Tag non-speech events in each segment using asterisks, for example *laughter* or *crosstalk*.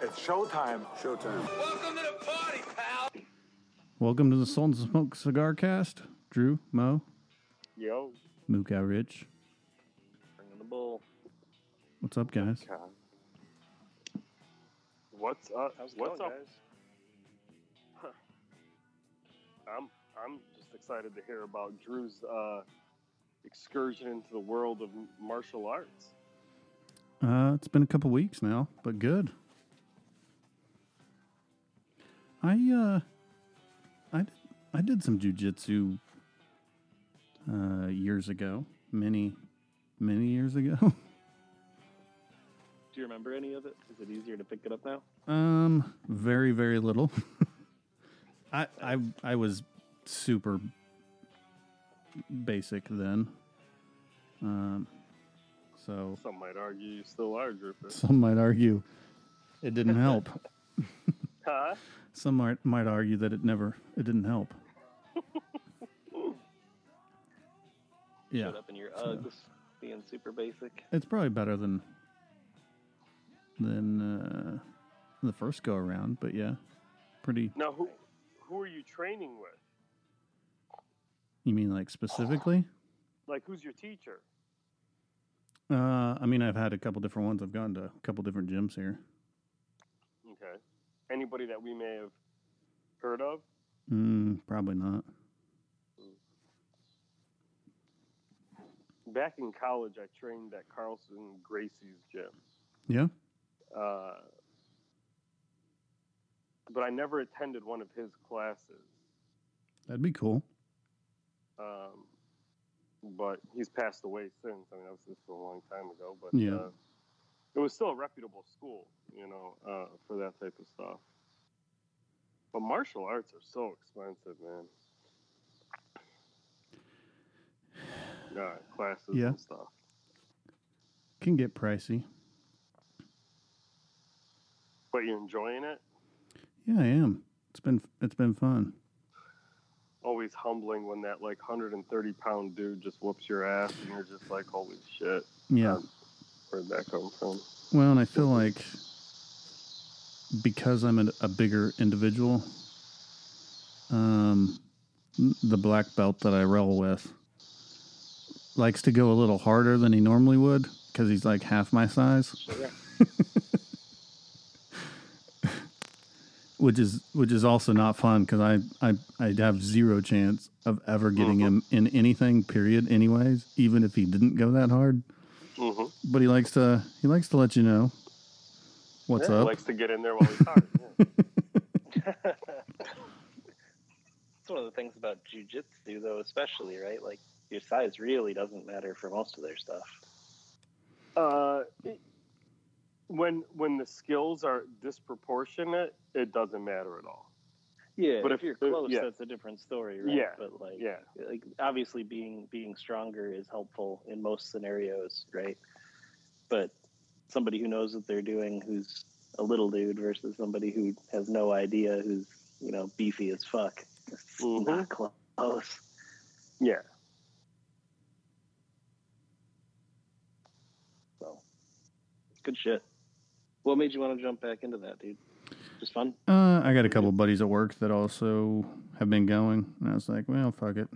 It's showtime. Showtime. Welcome to the party, pal. Welcome to the Sultans of Smoke Cigar Cast. Drew, Mo, Yo, Mook Out Rich. bringing the bull. What's up, guys? What's up? How's it What's going, up? guys? I'm I'm just excited to hear about Drew's uh, excursion into the world of martial arts. Uh, it's been a couple weeks now, but good. I uh, I did, I did some jujitsu uh years ago, many many years ago. *laughs* Do you remember any of it? Is it easier to pick it up now? Um, very very little. *laughs* I I I was super basic then. Um, so Some might argue you still are, Drupal. some might argue it didn't help. *laughs* Huh? Some might might argue that it never it didn't help. *laughs* yeah, Showed up in your Uggs, being super basic. it's probably better than than uh, the first go around, but yeah, pretty. Now, who who are you training with? You mean like specifically? Like, who's your teacher? Uh, I mean, I've had a couple different ones. I've gone to a couple different gyms here. Okay. Anybody that we may have heard of? Mm, probably not. Back in college, I trained at Carlson Gracie's gym. Yeah. Uh, but I never attended one of his classes. That'd be cool. Um, but he's passed away since. I mean, that was this was a long time ago. But Yeah. uh, it was still a reputable school, you know, uh, for that type of stuff. But martial arts are so expensive, man. *sighs* Yeah, classes Yeah. and stuff. Can get pricey. But you're enjoying it. Yeah, I am. It's been it's been fun. Always humbling when that like 130 pound dude just whoops your ass, and you're just like, holy shit. Yeah. Um, where'd that come from? Well, and I feel like because I'm a, a bigger individual, um, the black belt that I roll with likes to go a little harder than he normally would because he's like half my size. *laughs* which is which is also not fun because I, I I have zero chance of ever getting him in anything. Period. Anyways, even if he didn't go that hard. But he likes to he likes to let you know what's yeah, up. He likes to get in there while he's hard. Yeah. *laughs* *laughs* That's one of the things about jujitsu, though, especially, right? Like, your size really doesn't matter for most of their stuff. Uh, it- when when the skills are disproportionate, it doesn't matter at all. Yeah, But if, if- you're uh, close, yeah. that's a different story, right? Yeah, But like, Yeah, like obviously being being stronger is helpful in most scenarios, right? But somebody who knows what they're doing, who's a little dude, versus somebody who has no idea, who's you know beefy as fuck, it's Mhm. not close. yeah. So, good shit. What made you want to jump back into that, dude? Just fun. Uh, I got a couple buddies at work that also have been going, and I was like, well, fuck it,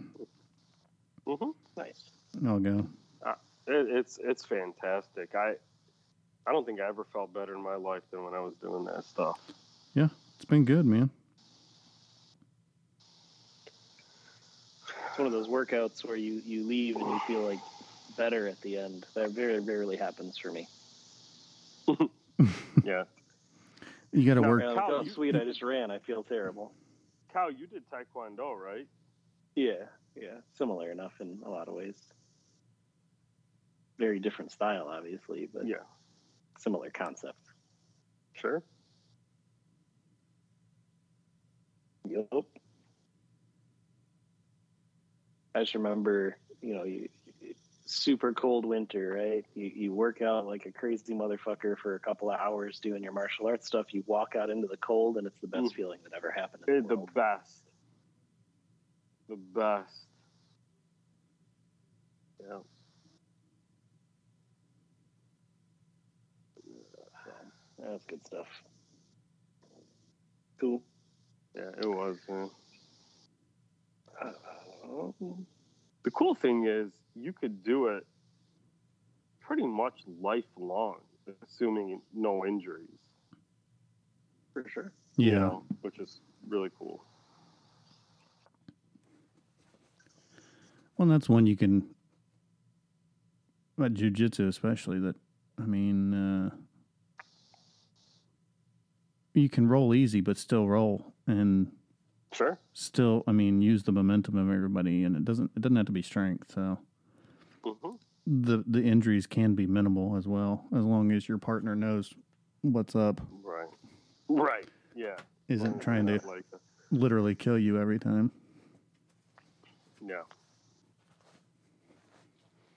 hmm Nice. I'll go. It, it's it's fantastic. I I don't think I ever felt better in my life than when I was doing that stuff. Yeah, it's been good, man. It's one of those workouts where you you leave and you feel like better at the end. That very rarely happens for me. *laughs* Yeah, You got to No, work. Yeah, like, Kyle, oh, sweet! I just ran. I feel terrible. Kyle, you did taekwondo, right? Yeah, yeah, similar enough in a lot of ways. Very different style, obviously, but Yeah, similar concept. sure. Yup. I just remember, you know, you, super cold winter, right? You, you work out like a crazy motherfucker for a couple of hours doing your martial arts stuff. You walk out into the cold, and it's the best Mm. feeling that ever happened. It's the the best. The best. Yeah. That's good stuff. cool. Yeah, it was, man. Um, The cool thing is you could do it pretty much lifelong, assuming no injuries. for sure. you Yeah. know, which is really cool. Well, that's one you can, about jujitsu especially. That I mean, uh, you can roll easy, but still roll and Sure. still. I mean, use the momentum of everybody, and it doesn't. It doesn't have to be strength. So hmm the the injuries can be minimal as well, as long as your partner knows what's up, Right. Right. Yeah. isn't trying to like literally kill you every time. Yeah.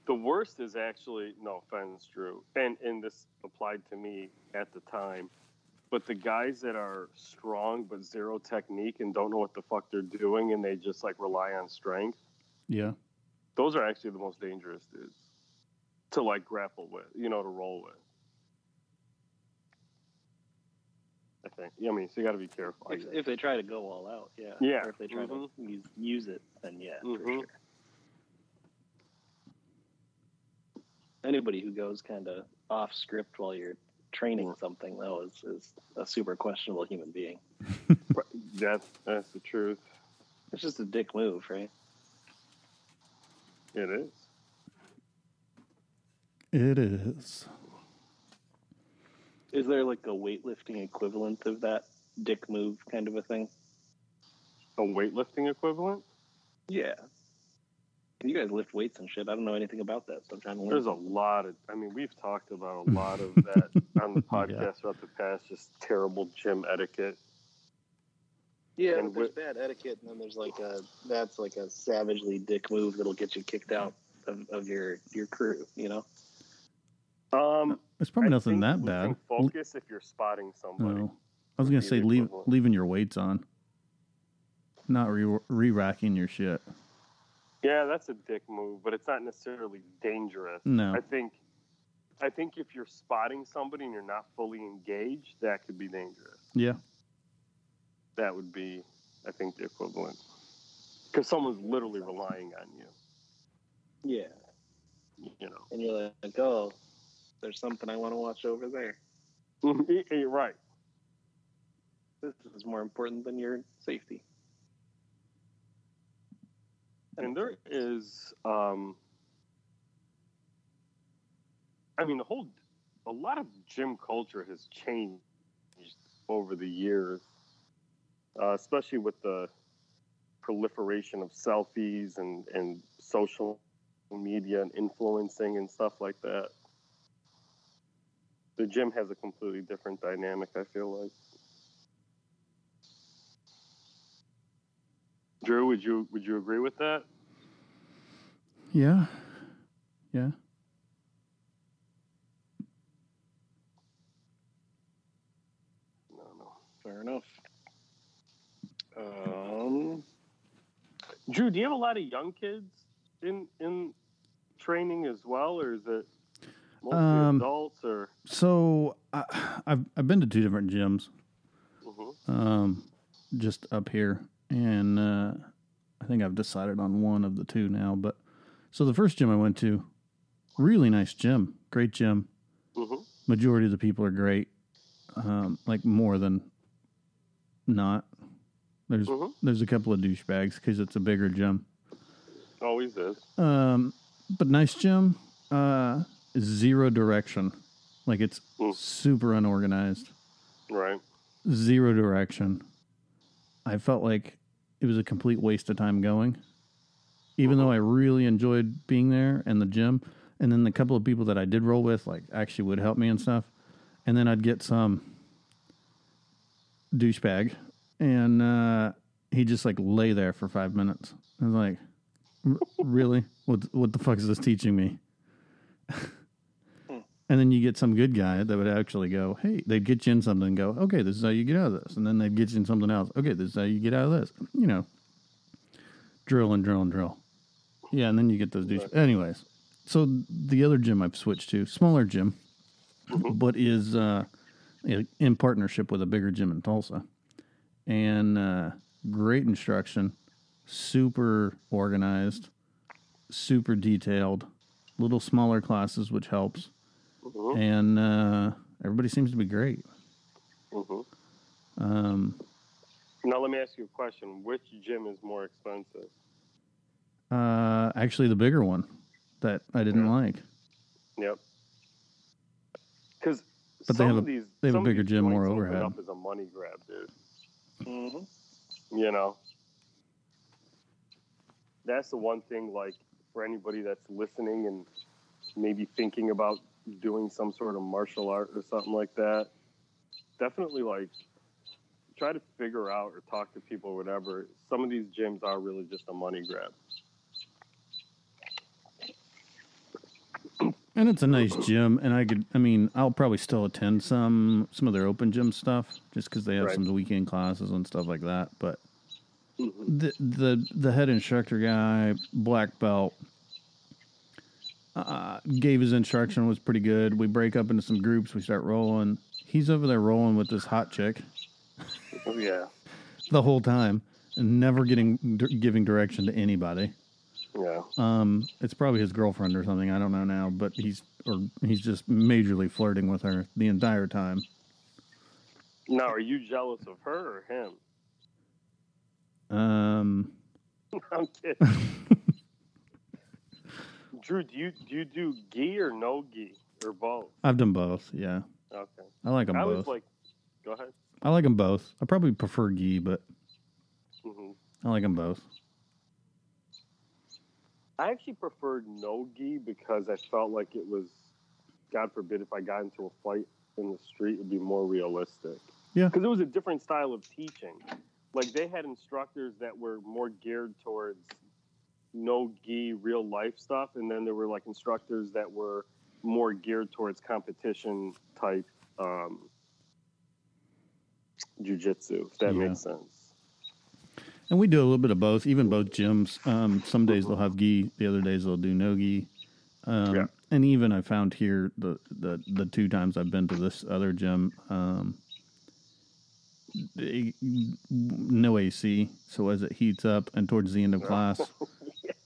The worst is actually no offense, Drew, and and this applied to me at the time, but the guys that are strong but zero technique and don't know what the fuck they're doing and they just like rely on strength, Yeah. those are actually the most dangerous dudes to like grapple with, you know, to roll with. I think. Yeah, I mean, so you got to be careful. If, if they try to go all out, yeah. Yeah. Or if they try Mhm. to use, use it, then yeah, for Mhm. sure. Anybody who goes kind of off script while you're training something, though, is, is a super questionable human being. *laughs* That's that's the truth. It's just a dick move, right? It is. It is. Is there like a weightlifting equivalent of that dick move kind of a thing? A weightlifting equivalent? Yeah. You guys lift weights and shit. I don't know anything about that, so I'm trying to learn. There's a lot of. I mean, we've talked about a *laughs* lot of that on the *laughs* podcast Yeah. throughout the past. Just terrible gym etiquette. Yeah, And there's bad etiquette, and then there's like a that's like a savagely dick move that'll get you kicked out of, of your your crew. You know? Um, It's probably I nothing think that bad. Focus if you're spotting somebody. No. I was gonna say the leave equivalent. leaving your weights on, not re re racking your shit. Yeah, that's a dick move, but it's not necessarily dangerous. No. I think, I think if you're spotting somebody and you're not fully engaged, that could be dangerous. Yeah, That would be, I think, the equivalent. Because someone's literally relying on you. Yeah. You know. And you're like, oh, there's something I want to watch over there. *laughs* You're right. This is more important than your safety. And there is um i mean the whole a lot of gym culture has changed over the years uh, especially with the proliferation of selfies and and social media and influencing and stuff like that. The gym has a completely different dynamic i feel like drew would you would you agree with that yeah, yeah. no no Fair enough. Um, Drew, do you have a lot of young kids in in training as well, or is it mostly Um, adults? Or So I, I've I've been to two different gyms, Mhm. um, just up here, and uh, I think I've decided on one of the two now. But so the first gym I went to, really nice gym, great gym. Mhm. Majority of the people are great, um, like more than not. There's Mhm. there's a couple of douchebags because it's a bigger gym. always is. Um, but nice gym. Uh, zero direction, like it's Mm. super unorganized. Right. Zero direction. I felt like it was a complete waste of time going, even though I really enjoyed being there and the gym. And then the couple of people that I did roll with, like, actually would help me and stuff. And then I'd get some douchebag, and uh, he just like lay there for five minutes. I was like, "R- really? What what the fuck is this teaching me? *laughs* and then you get some good guy that would actually go, hey, they'd get you in something and go, okay, this is how you get out of this. And then they'd get you in something else. Okay, this is how you get out of this. You know, drill and drill and drill. Yeah, and then you get those douche. Anyways, so the other gym I've switched to, smaller gym, but is uh, in partnership with a bigger gym in Tulsa. and uh, great instruction, super organized, super detailed, little smaller classes, which helps, Mhm. and uh, everybody seems to be great. Mhm. Um, Now let me ask you a question: Which gym is more expensive? uh, actually, the bigger one that I didn't Yeah. like. Yep. Because But they some have of a- these, they have a bigger gym, more overhead. Up as a money grab, dude. Mm-hmm. You know, that's the one thing. Like for anybody that's listening and maybe thinking about doing some sort of martial art or something like that, definitely like try to figure out or talk to people or whatever. Some of these gyms are really just a money grab. And it's a nice gym, and I could. I mean, I'll probably still attend some some of their open gym stuff, just because they have Right. some weekend classes and stuff like that. But Mhm. the the the head instructor guy, black belt, uh, gave his instruction was pretty good. We break up into some groups. We start rolling. He's over there rolling with this hot chick Oh, yeah, the whole time, and never getting giving direction to anybody. yeah. Um, it's probably his girlfriend or something. I don't know now, but he's or he's just majorly flirting with her the entire time. Now, are you jealous of her or him? Um, *laughs* I'm kidding. *laughs* Drew, do you do you do gi or no gi or both? I've done both. Yeah, Okay. I like them I both. was like, go ahead. I like them both. I probably prefer gi, but hmm I like them both. I actually preferred no gi because I felt like it was, God forbid, if I got into a fight in the street, it'd be more realistic. Yeah. Because it was a different style of teaching. Like they had instructors that were more geared towards no gi real life stuff, and then there were like instructors that were more geared towards competition type um, jujitsu. If that Yeah. makes sense. And we do a little bit of both. Even both gyms. Um, some days they'll have gi. The other days they'll do no gi. Um, Yeah. And even I found here the, the the two times I've been to this other gym, um, they- no AC. So as it heats up and towards the end of *laughs* class,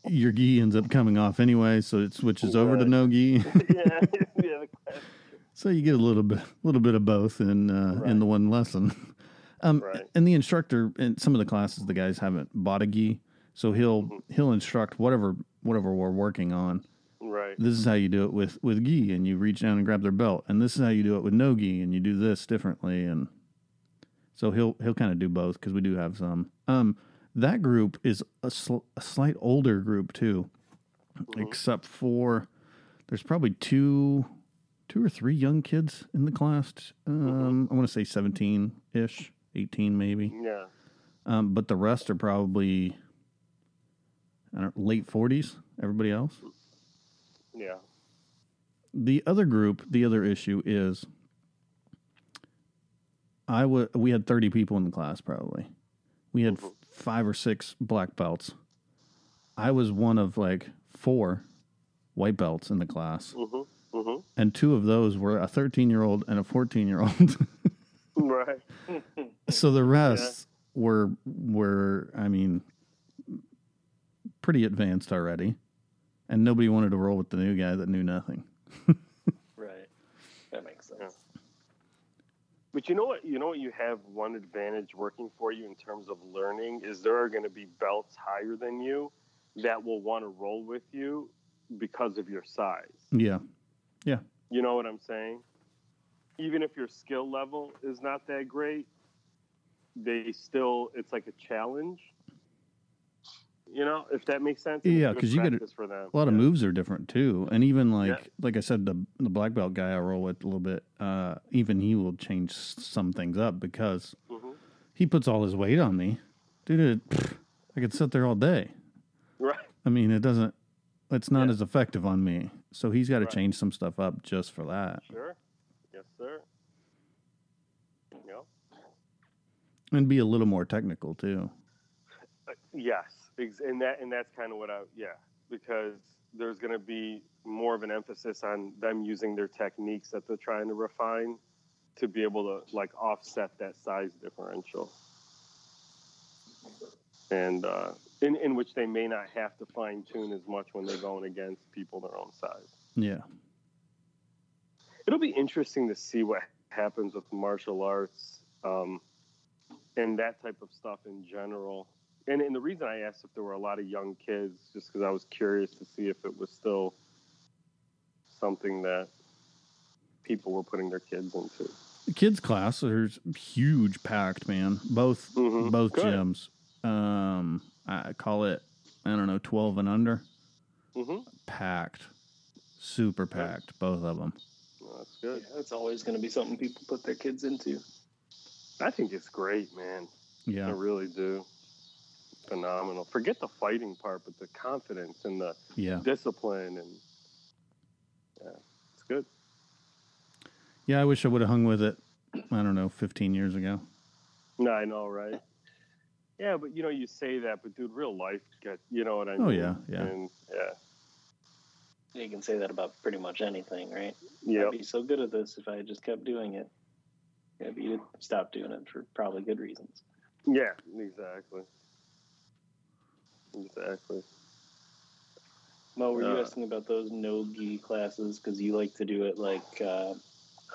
your gi ends up coming off anyway. So it switches over to Right. no gi. *laughs* yeah, yeah. *laughs* So you get a little bit, a little bit of both in uh, Right. in the one lesson. *laughs* Um, Right. And the instructor in some of the classes, the guys haven't bought a gi, so he'll Mhm. he'll instruct whatever whatever we're working on. Right. This is how you do it with with gi, and you reach down and grab their belt, and this is how you do it with no gi, and you do this differently, and so he'll he'll kind of do both because we do have some. Um, that group is a, sl- a slight older group too, Mhm. except for there's probably two two or three young kids in the class. Um, I want to say 17 ish, 18 maybe. Yeah. Um, but the rest are probably I don't, late 40s. Everybody else. Yeah. The other group, the other issue is I would we had 30 people in the class probably. We had Mhm. Five or six black belts. I was one of like four white belts in the class. Mm-hmm. Mm-hmm. and two of those were a 13 year old and a 14 year old. *laughs* Right. *laughs* so the rest were were I mean pretty advanced already, and nobody wanted to roll with the new guy that knew nothing. *laughs* right. That makes sense. But you know what? You know what? You have one advantage working for you in terms of learning is there are going to be belts higher than you that will want to roll with you because of your size. Yeah, Yeah. You know what I'm saying? Even if your skill level is not that great, they still it's like a challenge. You know, if that makes sense. Yeah, because you them. a lot of moves are different too, and even like Yeah. like I said, the the black belt guy I roll with a little bit. Uh, even he will change some things up because Mhm. he puts all his weight on me, dude. It, I could sit there all day. Right. I mean, it doesn't. It's not Yeah. as effective on me. So he's got to Right. change some stuff up just for that, Sure. Yes, sir. Yep. and be a little more technical too. Uh, Yes, and that and that's kind of what I yeah because there's going to be more of an emphasis on them using their techniques that they're trying to refine to be able to like offset that size differential. and uh, in in which they may not have to fine tune as much when they're going against people their own size. Yeah. It'll be interesting to see what happens with martial arts um, and that type of stuff in general. And, and the reason I asked if there were a lot of young kids, just because I was curious to see if it was still something that people were putting their kids into. The kids class there's huge packed man both Mhm. both Good. gyms um i call it i don't know 12 and under Mm-hmm. packed super packed both of them Well, that's good. Yeah, it's always going to be something people put their kids into. I think it's great, man. Yeah, I really do. Phenomenal. Forget the fighting part, but the confidence and the yeah discipline and yeah, it's good. yeah i wish i would have hung with it i don't know 15 years ago No, I know, right? Yeah, but you know, you say that, but dude, real life get you know what I oh, mean? Oh, yeah, yeah. And, yeah. You can say that about pretty much anything, right? Yeah. I'd be so good at this if I just kept doing it. Yeah, but you'd stop doing it for probably good reasons. Yeah, exactly. Exactly. Mo, were you Uh, asking about those no gi classes because you like to do it like, uh,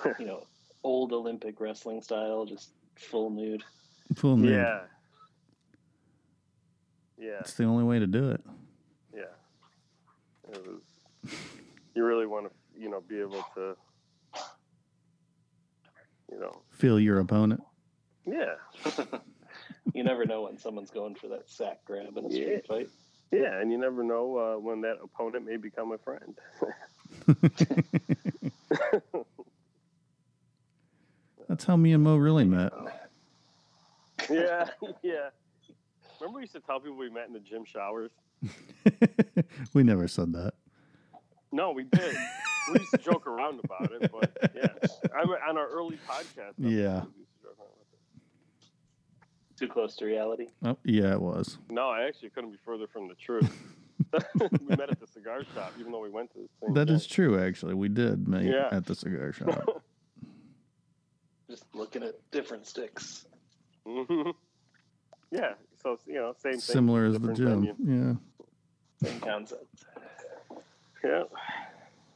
*laughs* you know, old Olympic wrestling style, just full nude? full nude Yeah. Yeah. it's the only way to do it Yeah. It was. You really want to, you know, be able to, you know, feel your opponent yeah, *laughs* You never know when someone's going for that sack grab in a street Yeah. fight. yeah, and you never know uh, when that opponent may become a friend. *laughs* that's how me and mo really met yeah, *laughs* yeah. Remember, we used to tell people we met in the gym showers. *laughs* we never said that No, we did. we used to joke around about it, but yeah, I, on our early podcast. episodes, Yeah. we used to joke around with it. Too close to reality. oh yeah it was No, I actually couldn't be further from the truth. *laughs* we met at the cigar shop, even though we went to the same. That gym. is true, actually. We did meet Yeah. at the cigar shop. *laughs* Just looking at different sticks. Mhm. yeah, so you know, same thing. Similar as the gym. venue. Same concept. Yeah,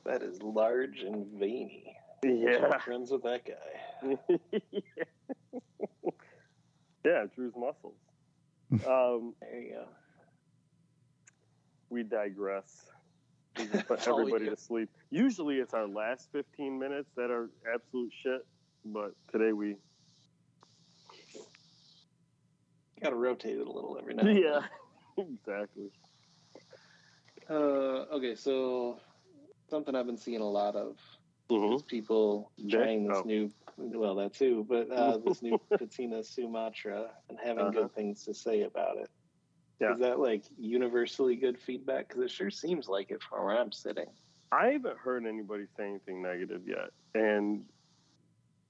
That is large and veiny. yeah, Friends with that guy. yeah. *laughs* Drew's muscles. *laughs* Um, There you go. we digress. We just *laughs* put That's all we everybody to sleep. Usually, it's our last fifteen minutes that are absolute shit, but today we. Got to rotate it a little every now. Yeah, *laughs* exactly. Uh, okay, so something I've been seeing a lot of hmm is people Dick? trying this Oh. new, well, that too, but uh, *laughs* this new Patina Sumatra and having Uh-huh. good things to say about it. Yeah. Is that like universally good feedback? Because it sure seems like it from where I'm sitting. I haven't heard anybody say anything negative yet, and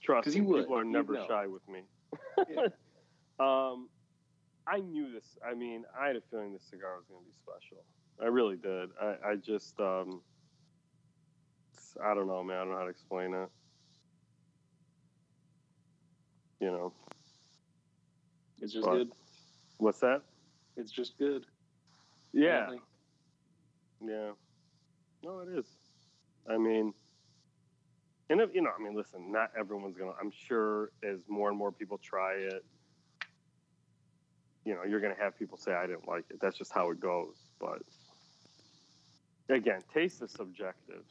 trust me, you would. people are never know. shy with me. Yeah. *laughs* um, I knew this. I mean, I had a feeling this cigar was going to be special. I really did. I, I just, um, I don't know, man. I don't know how to explain it. You know, It's just But- good. what's that? It's just good. Yeah, apparently. Yeah. No, it is. I mean, and if, you know, I mean, listen, not everyone's gonna. I'm sure as more and more people try it, you know, you're gonna have people say I didn't like it. That's just how it goes. But again, taste is subjective.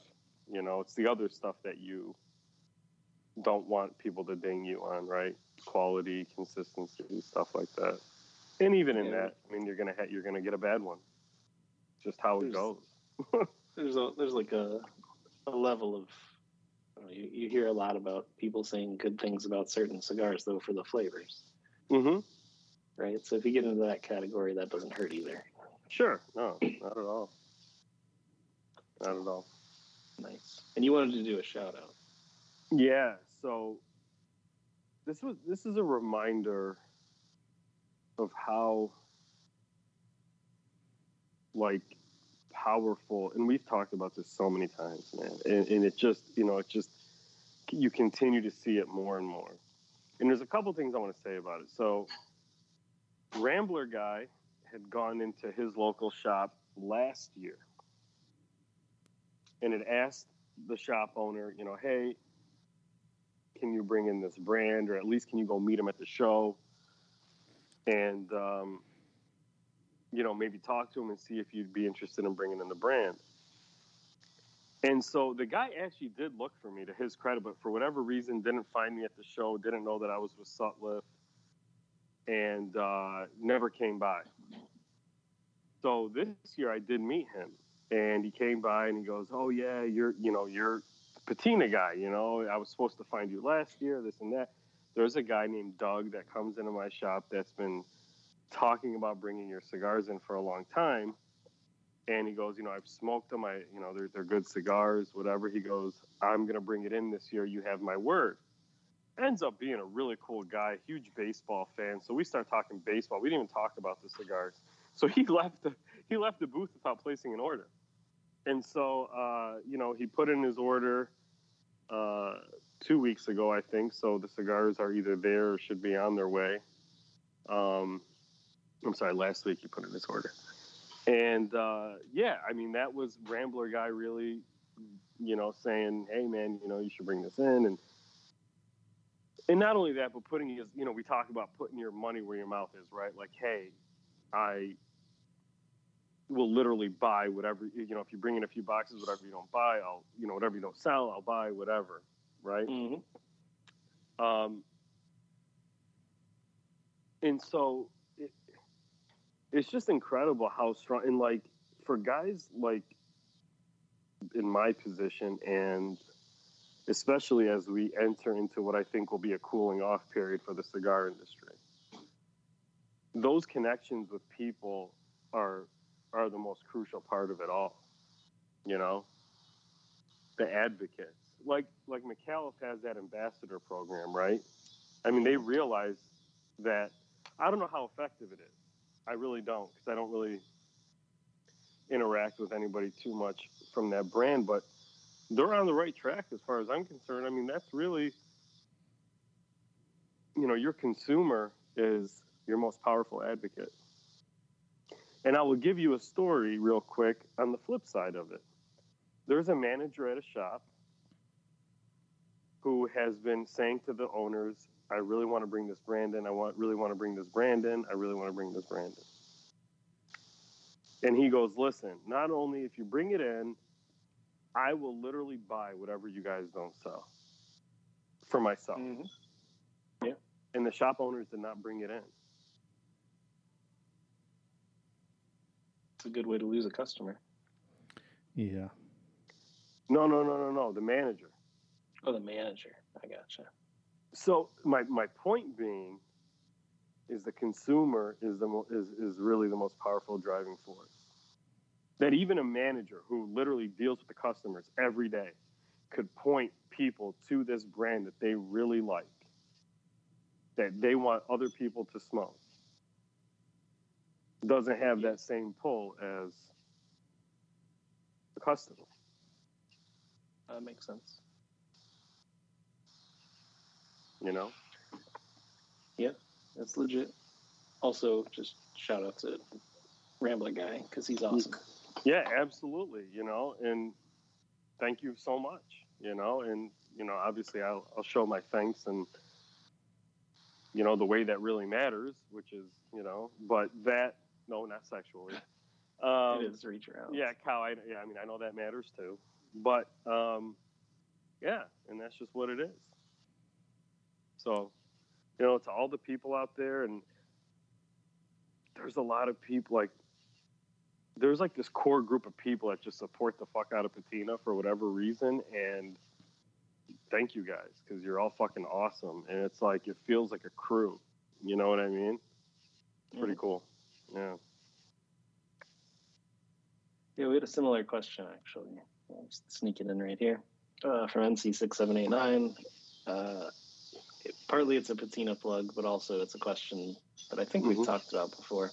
You know, it's the other stuff that you don't want people to ding you on, right? Quality, consistency, stuff like that. And even in Yeah. that, I mean, you're gonna ha- you're gonna get a bad one. Just how it goes. *laughs* There's a there's like a a level of know, you, you hear a lot about people saying good things about certain cigars though for the flavors, Mm-hmm. right? So if you get into that category, that doesn't hurt either. Sure. No, not at all. Not at all. Nice. And you wanted to do a shout out. Yeah. So this was this is a reminder of how like powerful and we've talked about this so many times man and, and it just you know it just you continue to see it more and more. And there's a couple things i want to say about it. So Rambler guy had gone into his local shop last year and had asked the shop owner, you know, hey, can you bring in this brand or at least can you go meet him at the show and, um, you know, maybe talk to him and see if you'd be interested in bringing in the brand. And so the guy actually did look for me to his credit, but for whatever reason, didn't find me at the show, didn't know that I was with Sutliff, and uh, never came by. So this year I did meet him, and he came by and he goes, "Oh yeah, you're you know you're patina guy. You know I was supposed to find you last year, this and that." There's a guy named Doug that comes into my shop that's been talking about bringing your cigars in for a long time and he goes, you know, I've smoked them. I, you know, they're, they're good cigars, whatever. He goes, I'm going to bring it in this year. You have my word. Ends up being a really cool guy, huge baseball fan. So we start talking baseball. We didn't even talk about the cigars. So he *laughs* left the, he left the booth without placing an order. And so, uh, you know, he put in his order uh, two weeks ago, I think. So the cigars are either there or should be on their way. Um, I'm sorry, last week he put in his order. And uh, yeah, I mean, that was Rambler guy really, you know, saying, hey, man, you know, you should bring this in. And, and not only that, but putting his, you know, we talk about putting your money where your mouth is, right? Like, hey, I will literally buy whatever, you know, if you bring in a few boxes, whatever you don't buy, I'll, you know, whatever you don't sell, I'll buy whatever, right? Mm-hmm. Um, and so it, it's just incredible how strong and like for guys like in my position and especially as we enter into what I think will be a cooling off period for the cigar industry. Those connections with people are are the most crucial part of it all. You know, the advocates like like McAuliffe has that ambassador program, right? I mean, they realize that I don't know how effective it is. I really don't because I don't really interact with anybody too much from that brand, but they're on the right track as far as I'm concerned. I mean, that's really, you know, your consumer is your most powerful advocate. And I will give you a story real quick on the flip side of it. There's a manager at a shop who has been saying to the owners, I really want to bring this brand in. I want really want to bring this brand in. I really want to bring this brand in. And he goes, listen, not only if you bring it in, I will literally buy whatever you guys don't sell for myself. Mm-hmm. And the shop owners did not bring it in. A good way to lose a customer. Yeah. No, no, no, no, no. The manager. Oh, the manager. I gotcha. So my my point being is the consumer is the mo- is is really the most powerful driving force. That even a manager who literally deals with the customers every day could point people to this brand that they really like, that they want other people to smoke. Doesn't have that same pull as the customer. That makes sense. You know. Yeah, that's legit. Also, just shout out to Rambling Guy because he's awesome. Yeah, absolutely. You know, and thank you so much. You know, and you know, obviously, I'll, I'll show my thanks and you know the way that really matters, which is you know, but that *laughs* no, not sexually. *laughs* Um, it is reach around. Yeah, cow. I, yeah, I mean, I know that matters too, but um, yeah, and that's just what it is. So, you know, to all the people out there, and there's a lot of people like there's like this core group of people that just support the fuck out of Patina for whatever reason, and thank you guys because you're all fucking awesome, and it's like it feels like a crew. You know what I mean? It's pretty cool. Yeah. Yeah, we had a similar question actually. I'll just sneak it in right here uh, from NC6789. Uh, it, partly it's a patina plug, but also it's a question that I think Mhm. we've talked about before.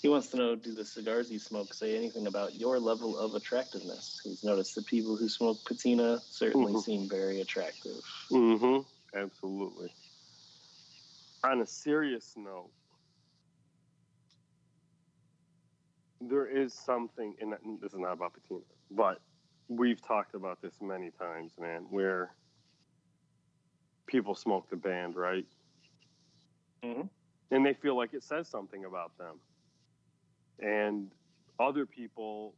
He wants to know Do the cigars you smoke say anything about your level of attractiveness? He's noticed that people who smoke patina certainly Mhm. seem very attractive. Mm-hmm. Absolutely. On a serious note, there is something, and this is not about patina, but we've talked about this many times, man, where people smoke the band, right? Mhm. And they feel like it says something about them. And other people,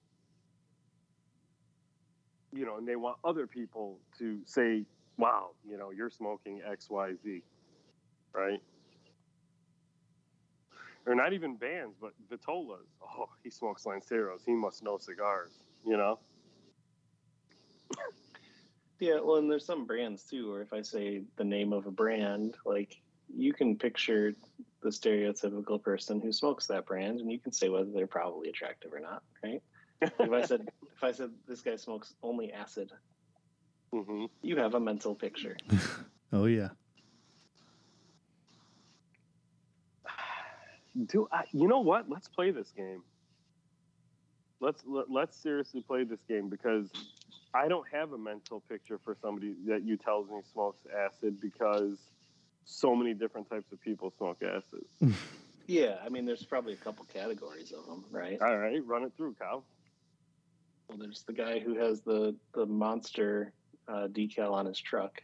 you know, and they want other people to say, wow, you know, you're smoking XYZ, right? Or not even bands, but Vitolas. Oh, he smokes Lanceros. He must know cigars, you know? Yeah, well, and there's some brands too, or if I say the name of a brand, like you can picture the stereotypical person who smokes that brand, and you can say whether they're probably attractive or not, right? if I said *laughs* if I said this guy smokes only acid, hmm you have a mental picture. *laughs* Oh yeah. Do I, you know what? Let's play this game. Let's let, let's seriously play this game because I don't have a mental picture for somebody that you tells me smokes acid because so many different types of people smoke acid. *laughs* Yeah, I mean, there's probably a couple categories of them, right? All right, run it through, Kyle. Well, there's the guy who has the the monster uh, decal on his truck,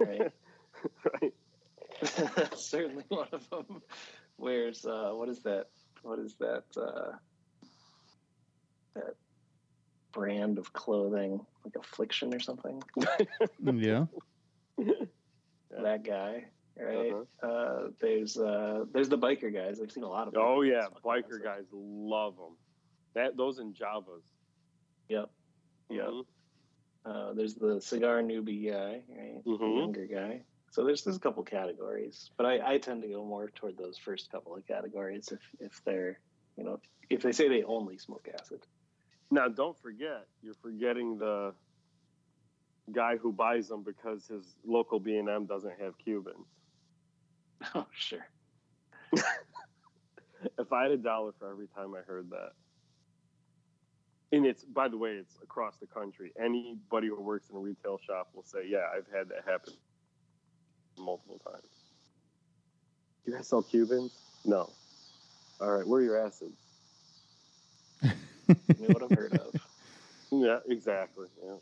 right? *laughs* right. That's *laughs* certainly one of them. Wears uh, what is that? What is that? Uh, that brand of clothing, like Affliction or something. Yeah. *laughs* That guy, right? Uh-huh. Uh, there's uh, there's the biker guys. I've seen a lot of. Oh yeah, biker acid. guys love them. That those in Javas. Yep. Yep. Mhm. Uh, there's the cigar newbie guy, right? The Mhm. younger guy. So there's there's a couple categories, but I, I tend to go more toward those first couple of categories if if they're you know if they say they only smoke acid. Now, don't forget, you're forgetting the guy who buys them because his local B and M doesn't have Cubans. *laughs* Oh sure. *laughs* If I had a dollar for every time I heard that, and it's by the way, it's across the country. Anybody who works in a retail shop will say, "Yeah, I've had that happen multiple times." You guys sell Cubans? No. All right, where are your acids? *laughs* You know what I've heard of. *laughs* Yeah, exactly. Yeah.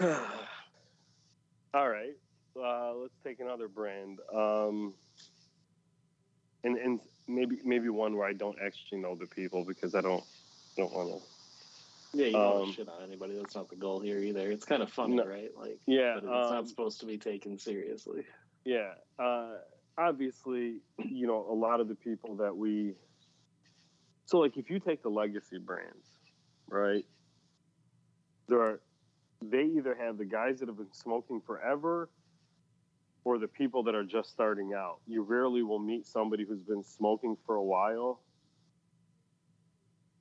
*sighs* All right. Uh, let's take another brand. Um, and and maybe maybe one where I don't actually know the people because I don't don't want to. Yeah, you don't Um, shit on anybody. That's not the goal here either. It's kind of funny, No. right? Like, Yeah. but it's um, not supposed to be taken seriously. Yeah. Uh, obviously, you know, a lot of the people that we. So, like, if you take the legacy brands, right? There are, they either have the guys that have been smoking forever, or the people that are just starting out. You rarely will meet somebody who's been smoking for a while.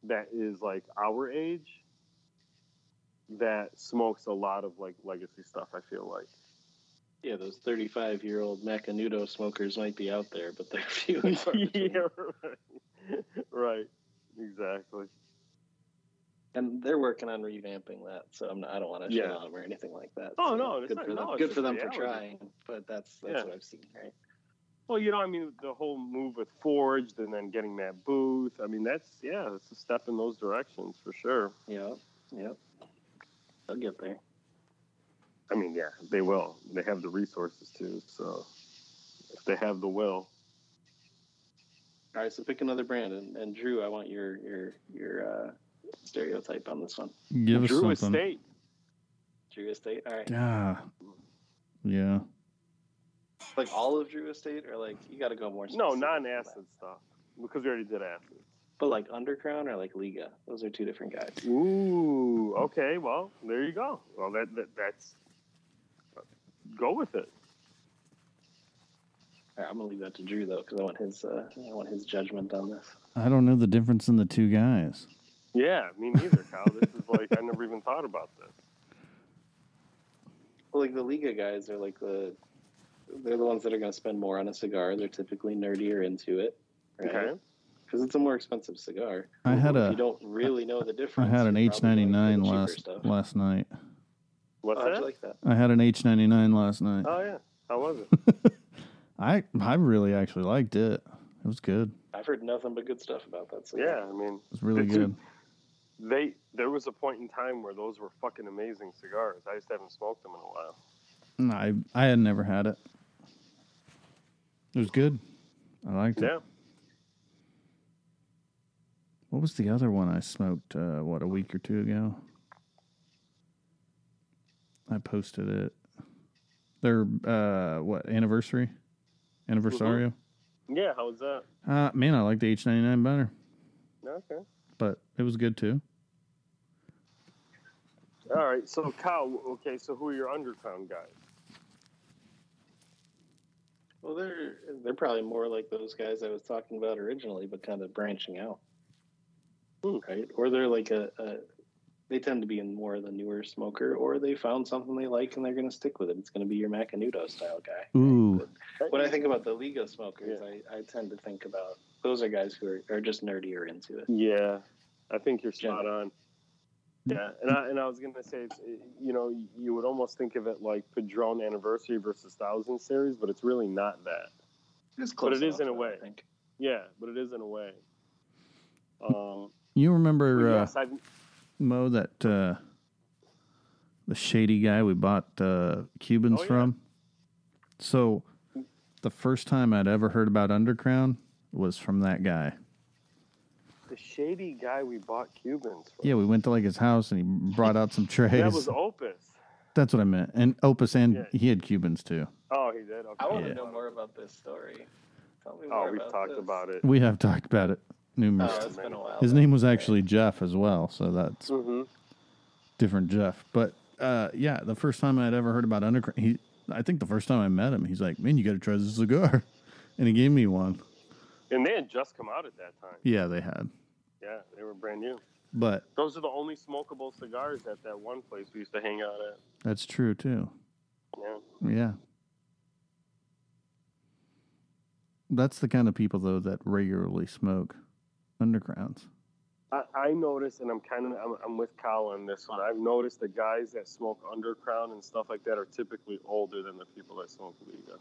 That is like our age. That smokes a lot of like legacy stuff. I feel like. Yeah, those 35 year old Macanudo smokers might be out there, but they're *laughs* few and far *laughs* between. yeah, right. right. Exactly. And they're working on revamping that, so I'm not, I don't want to shit Yeah. on them or anything like that. Oh, So no, it's good not- for them. no, it's good for them for trying, but that's that's Yeah. what I've seen, right? Well, you know, I mean, the whole move with Forged and then getting that booth. I mean, that's yeah, it's a step in those directions for sure. Yeah, yep. They'll get there. I mean, yeah, they will. They have the resources too. So if they have the will, All right, so pick another brand, and, and Drew, I want your your your uh, stereotype on this one. Give us Drew something. Estate. Drew Estate. All right, Ah. Yeah. Like all of Drew Estate, or like you got to go more. No, specific than that. non-acid stuff because we already did acid. But like Undercrown or like Liga, those are two different guys. Ooh, okay. Well, there you go. Well, that, that that's go with it. All right, I'm gonna leave that to Drew though, because I want his uh, I want his judgment on this. I don't know the difference in the two guys. Yeah, me neither, Kyle. this is like I never even thought about this. Well, like the Liga guys are like the they're the ones that are going to spend more on a cigar. They're typically nerdier into it, right? Okay. Because it's a more expensive cigar. I had a you don't really know the difference. I had an H probably ninety going nine for the cheaper last stuff. last night. What's Oh, that? like that? I had an H ninety nine last night. oh yeah. How was it? *laughs* I I really actually liked it. It It was good. I've heard nothing but good stuff about that. So Yeah, I mean, It was really It's- *laughs* good. they there was a point in time where those were fucking amazing cigars. I just haven't smoked them in a while. No, I I had never had it. It was good. I liked it. Yeah. What was the other one I smoked? Uh, what a week or two ago. I posted it. Their uh, what anniversary? Anniversario. Yeah, how was that? Uh, man, I like the H ninety nine better, Okay. but it was good too. All right. So Kyle, okay, so who are your Undercrown guys? Well, they're they're probably more like those guys I was talking about originally, but kind of branching out, Hmm. right? Or they're like a, a they tend to be in more of the newer smoker, or they found something they like and they're going to stick with it. It's going to be your Macanudo style guy. Ooh, When I think about the Liga smokers, I, I tend to think about those are guys who are, are just nerdier into it. Yeah, I think you're spot on. Yeah, and I and I was gonna say, you know, you would almost think of it like Padron Anniversary versus Thousand Series, but it's really not that. It's But it close is in a way. I think. Yeah, but it is in a way. Um, you remember but uh, Mo that uh, the shady guy we bought uh, Cubans Oh, yeah. from? So the first time I'd ever heard about Undercrown was from that guy. The shady guy we bought Cubans from. Yeah, we went to like his house and he brought out some *laughs* trays. that was Opus. That's what I meant. And Opus and Yeah. he had Cubans too. Oh, he did. Okay. I want Yeah. to know more about this story. Tell me more Oh, we've about talked this. about it. We have talked about it numerous. Oh, it's been a while. his name was actually Jeff as well, so that's Mm-hmm. different Jeff. But uh, yeah, the first time I'd ever heard about Undercrown, he I think the first time I met him, he's like, "Man, you got to try this cigar," *laughs* and he gave me one. And they had just come out at that time. Yeah, they had, Yeah, they were brand new. but Those are the only smokable cigars at that one place we used to hang out at. that's true too. Yeah. Yeah. That's the kind of people though that regularly smoke Undercrowns. I, I noticed, and I'm kind of I'm, I'm with Kyle on this one. I've noticed the guys that smoke Undercrown and stuff like that are typically older than the people that smoke Liga.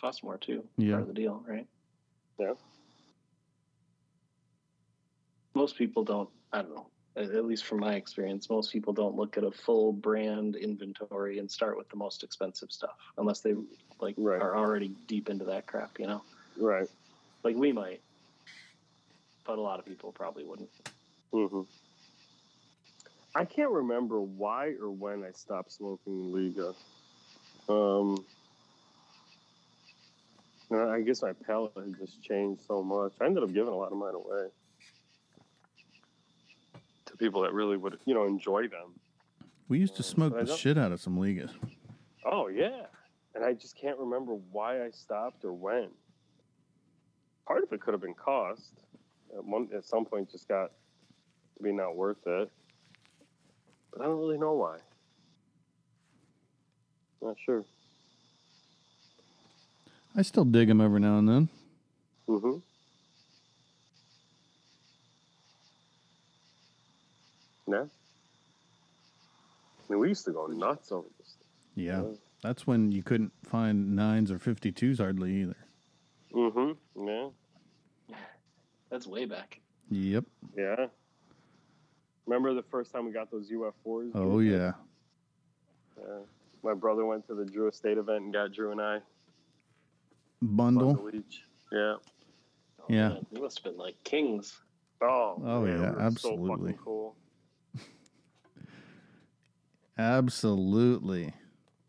Costs more too. Yeah. Part of the deal, right? Yeah. Most people don't. I don't know. At least from my experience, most people don't look at a full brand inventory and start with the most expensive stuff, unless they like Right. are already deep into that crap. You know, Right. like we might, but a lot of people probably wouldn't. Mm-hmm. I can't remember why or when I stopped smoking Liga. Um, uh, I guess my palate had just changed so much. I ended up giving a lot of mine away to people that really would, you know, enjoy them. We used to smoke the shit out of some Ligas. Oh yeah, and I just can't remember why I stopped or when. Part of it could have been cost. At one at some point, just got to be not worth it. But I don't really know why. Not sure. I still dig them every now and then. Mm-hmm. Yeah. I mean, we used to go nuts over this. Yeah. That's when you couldn't find nines or 52s hardly either. Mm-hmm. Yeah. That's way back. Yep. Yeah. Remember the first time we got those UF4s? Oh, yeah. Yeah. My brother went to the Drew Estate event and got Drew and I Bundle. bundle each. Yeah. Oh, Yeah. man, you must have been like kings. Oh. Oh, man, yeah, absolutely. So cool. *laughs* Absolutely.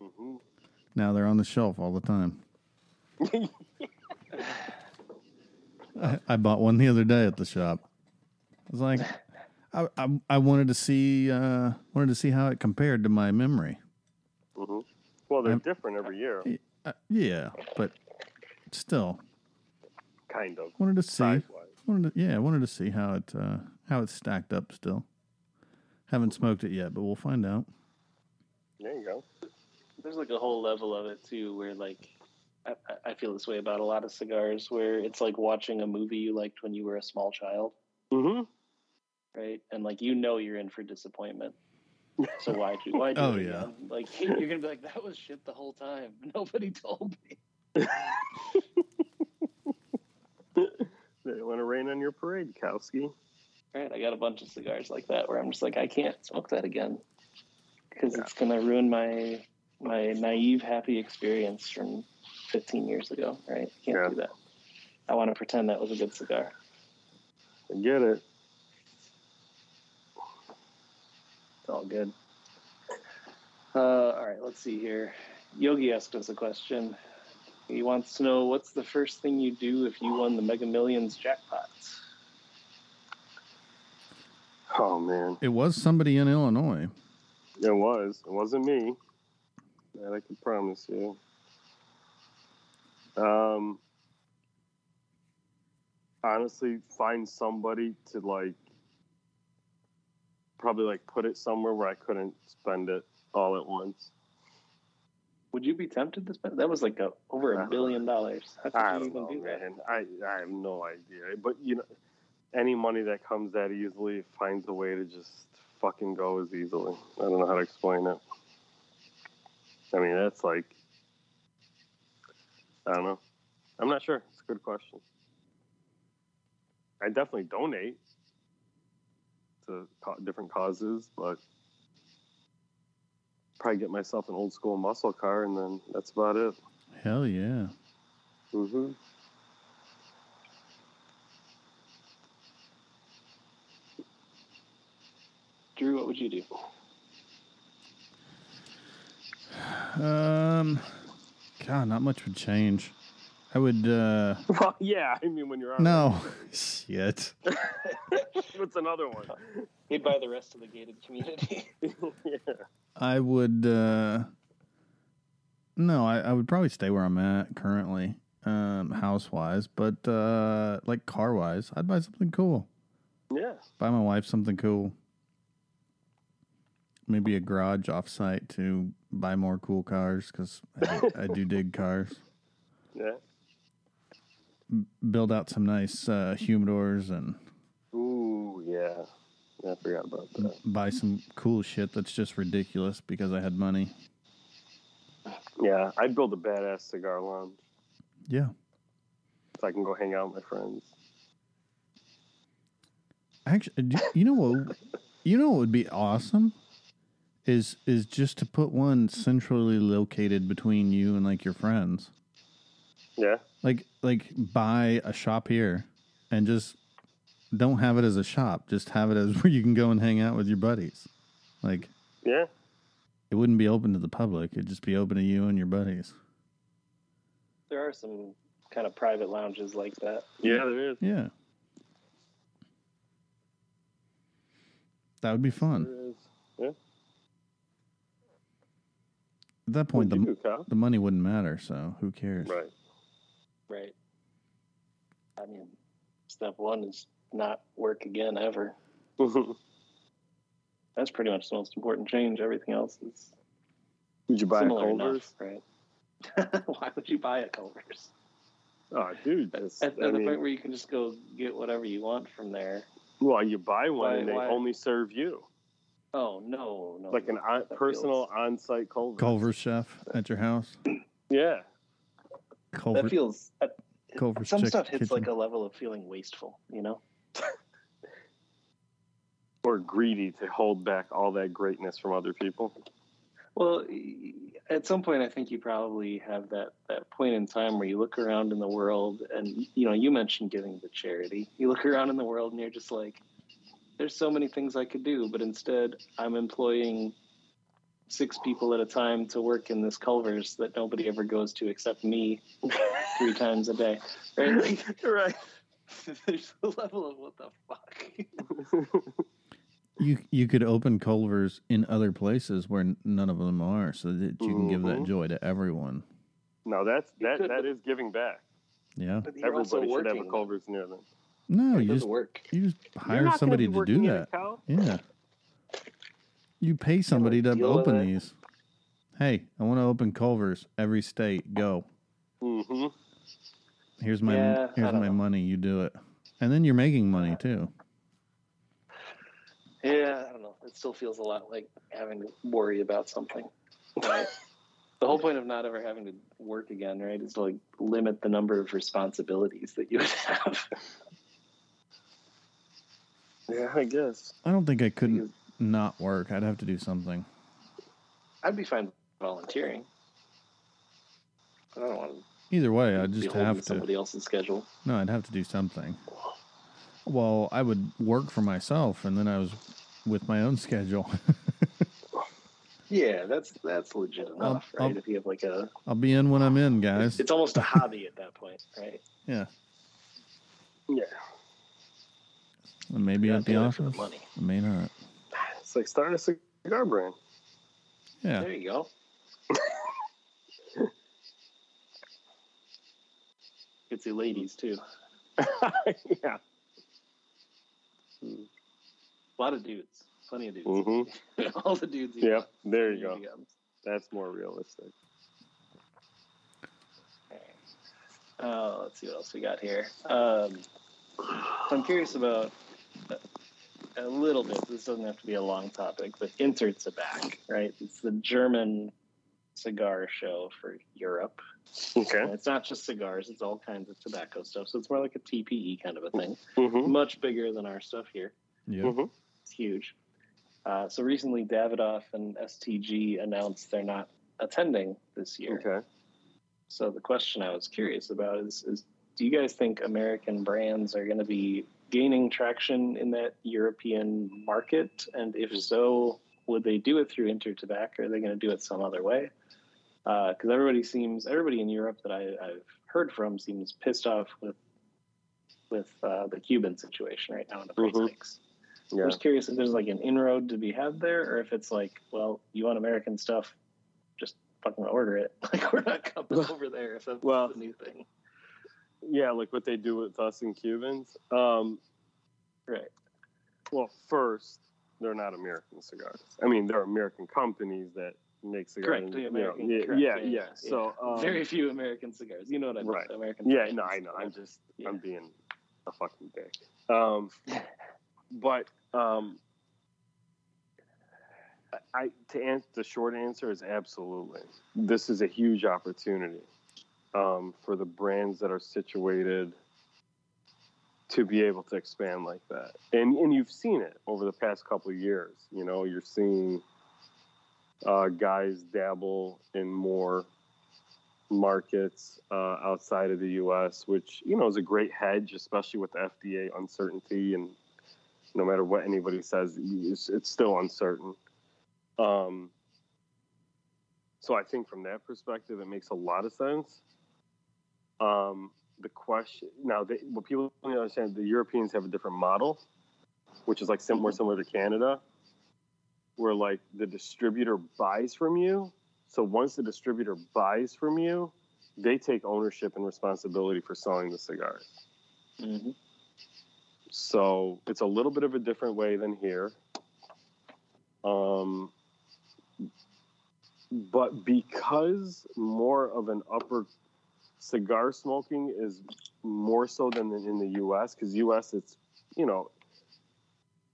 hmm Now they're on the shelf all the time. *laughs* I, I bought one the other day at the shop. I was like, I, I, I wanted to see uh, wanted to see how it compared to my memory. hmm Well, they're I'm- different every year, Uh, yeah, but still kind of. wanted to see. Size wise. Wanted to, yeah, I wanted to see how it uh, how it's stacked up. Still, haven't smoked it yet, but we'll find out. There you go. There's like a whole level of it too, where like I, I- I feel this way about a lot of cigars, where it's like watching a movie you liked when you were a small child, Mm-hmm. right? And like you know you're in for disappointment. So why do why do Oh, it yeah. again? Like *laughs* you're gonna be like that was shit the whole time. *laughs* Nobody told me. They want to rain on your parade, Kowski. Right, I got a bunch of cigars like that where I'm just like, I can't smoke that again because it's gonna ruin my my naive happy experience from 15 years ago. Right, I can't Yeah. do that. I want to pretend that was a good cigar. I get it. It's all good. Uh, all right, let's see here. Yogi asked us a question. He wants to know what's the first thing you do if you won the Mega Millions jackpots. Oh man, It was somebody in Illinois. it was. It wasn't me. That I can promise you. Um, honestly, find somebody to like, probably like put it somewhere where I couldn't spend it all at once. Would you be tempted to spend? That was like a, over a uh-huh. billion dollars. How I don't know, do man. I I have no idea. But you know, any money that comes that easily finds a way to just fucking go as easily. I don't know how to explain it. I mean, that's like, I don't know. I'm not sure. It's a good question. I definitely donate to different causes, but probably get myself an old school muscle car, and then that's about it. Hell yeah. Mm-hmm. Drew, what would you do? Um, God, not much would change. I would. uh *laughs* Well, yeah. I mean, when you're on. No, *laughs* shit. *laughs* What's another one? He'd buy the rest of the gated community. yeah. I would. uh No, I, I would probably stay where I'm at currently, um, house wise. But uh like car wise, I'd buy something cool. Yeah. Buy my wife something cool. Maybe a garage offsite to buy more cool cars because I, I do dig cars. Yeah. Build out some nice uh, humidors and Ooh, yeah. I forgot about that. buy some cool shit that's just ridiculous because I had money. Yeah, I'd build a badass cigar lounge Yeah. so I can go hang out with my friends. Actually, do- you know what? You know what would be awesome is is just to put one centrally located between you and like your friends. Yeah. Like like buy a shop here and just don't have it as a shop. Just have it as *laughs* where you can go and hang out with your buddies. Like Yeah. it wouldn't be open to the public. It'd just be open to you and your buddies. there are some kind of private lounges like that. Yeah, there is. Yeah. That would be fun. There is. Yeah. At that point, What'd the do, the money wouldn't matter. So who cares? Right. Right. I mean, step one is not work again ever. *laughs* That's pretty much the most important change. Everything else is Did you buy a similar Culver's? enough, right? *laughs* Why would you buy a Culver's? Oh, dude. That's, At, at the mean, point where you can just go get whatever you want from there. well, you buy one Why- and they why- only serve you. Oh no, no, Like an no. on, personal feels- on-site Culver's. Culver's chef at your house. Yeah. Culver, That feels. That, Culver's some chick- stuff hits kitchen. like a level of feeling wasteful. You know. *laughs* Or greedy to hold back all that greatness from other people. Well, at some point, I think you probably have that that point in time where you look around in the world, and you know, you mentioned giving to charity. You look around in the world, and you're just like, "There's so many things I could do, but instead, I'm employing six people at a time to work in this Culver's that nobody ever goes to except me, *laughs* three times a day." Right? *laughs* Like, right. *laughs* there's a level of what the fuck. You you could open Culver's in other places where none of them are, so that you can give that Mhm. joy to everyone. No, that's that could, that but- is giving back. Yeah. But you're also Everybody should have a working. Culver's near them. No, It you doesn't just work. you just hire somebody to do that. Yeah. You pay somebody to deal with open these. Hey, I want to open Culver's every state. Go. Mm-hmm. Here's my Yeah, here's my know. money. You do it, and then you're making money too. Yeah, I don't know. It still feels a lot like having to worry about something. Right? The whole point of not ever having to work again, right, is to like limit the number of responsibilities that you would have. Yeah, I guess. I don't think I couldn't Because not work. I'd have to do something. I'd be fine volunteering. I don't want to Either way, I be just have to somebody else's schedule. No, I'd have to do something. Well, I would work for myself, and then I was with my own *laughs* schedule. Yeah, that's that's legit enough, I'll- right? if you have like a, I'll be in when I'm in, guys. it's almost a hobby at that point, right? Yeah, Yeah. and maybe at the doing it for office. money. I may not. It's like starting a cigar brand. Yeah, There you go. It's the ladies too. *laughs* yeah. A lot of dudes. Plenty of dudes. Mm-hmm. *laughs* All the dudes. you Yep. want. There you go. Easy. That's more realistic. Uh, let's see what else we got here. Um, I'm curious about a little bit. This doesn't have to be a long topic, but Intertabac, right? It's the German cigar show for Europe. Okay. And it's not just cigars; it's all kinds of tobacco stuff. So it's more like a TPE kind of a thing. Mm-hmm. Much bigger than our stuff here. yeah. Mm-hmm. It's huge. Uh, so recently, Davidoff and STG announced they're not attending this year. Okay. So the question I was curious about is, is do you guys think American brands are going to be gaining traction in that European market? And if so, would they do it through Intertabac or are they going to do it some other way? Because everybody seems, everybody in Europe that I, I've heard from seems pissed off with with uh, the Cuban situation right now in the price Mhm. hikes. Yeah. I'm just curious if there's like an inroad to be had there, or if it's like, well, you want American stuff, just fucking order it. *laughs* Like we're not coming over there if that's Well- the new thing, Yeah, like what they do with us and Cubans. Um, right? well, first, they're not American cigars. I mean, they're American companies that make cigars. Correct. and, The you know, American. yeah, correct, yeah, yeah. So, um, very few American cigars. You know what I mean? Right. American. Yeah, cigars. no, I know. I'm just, Yeah. I'm being a fucking dick. Um, *laughs* but um, I to answer the short answer is absolutely. This is a huge opportunity um, for the brands that are situated to be able to expand like that, and and you've seen it over the past couple of years. You know, you're seeing uh, guys dabble in more markets uh, outside of the U.S., which you know is a great hedge, especially with the FDA uncertainty, and no matter what anybody says, it's, it's still uncertain. Um, so I think from that perspective, it makes a lot of sense. Um, the question now, they, what people don't understand, the Europeans have a different model, which is like sim- more similar to Canada, where like the distributor buys from you. So once the distributor buys from you, they take ownership and responsibility for selling the cigars. Mhm. So it's a little bit of a different way than here. Um, but because more of an upper cigar smoking is more so than in the U.S. Because U.S. it's you know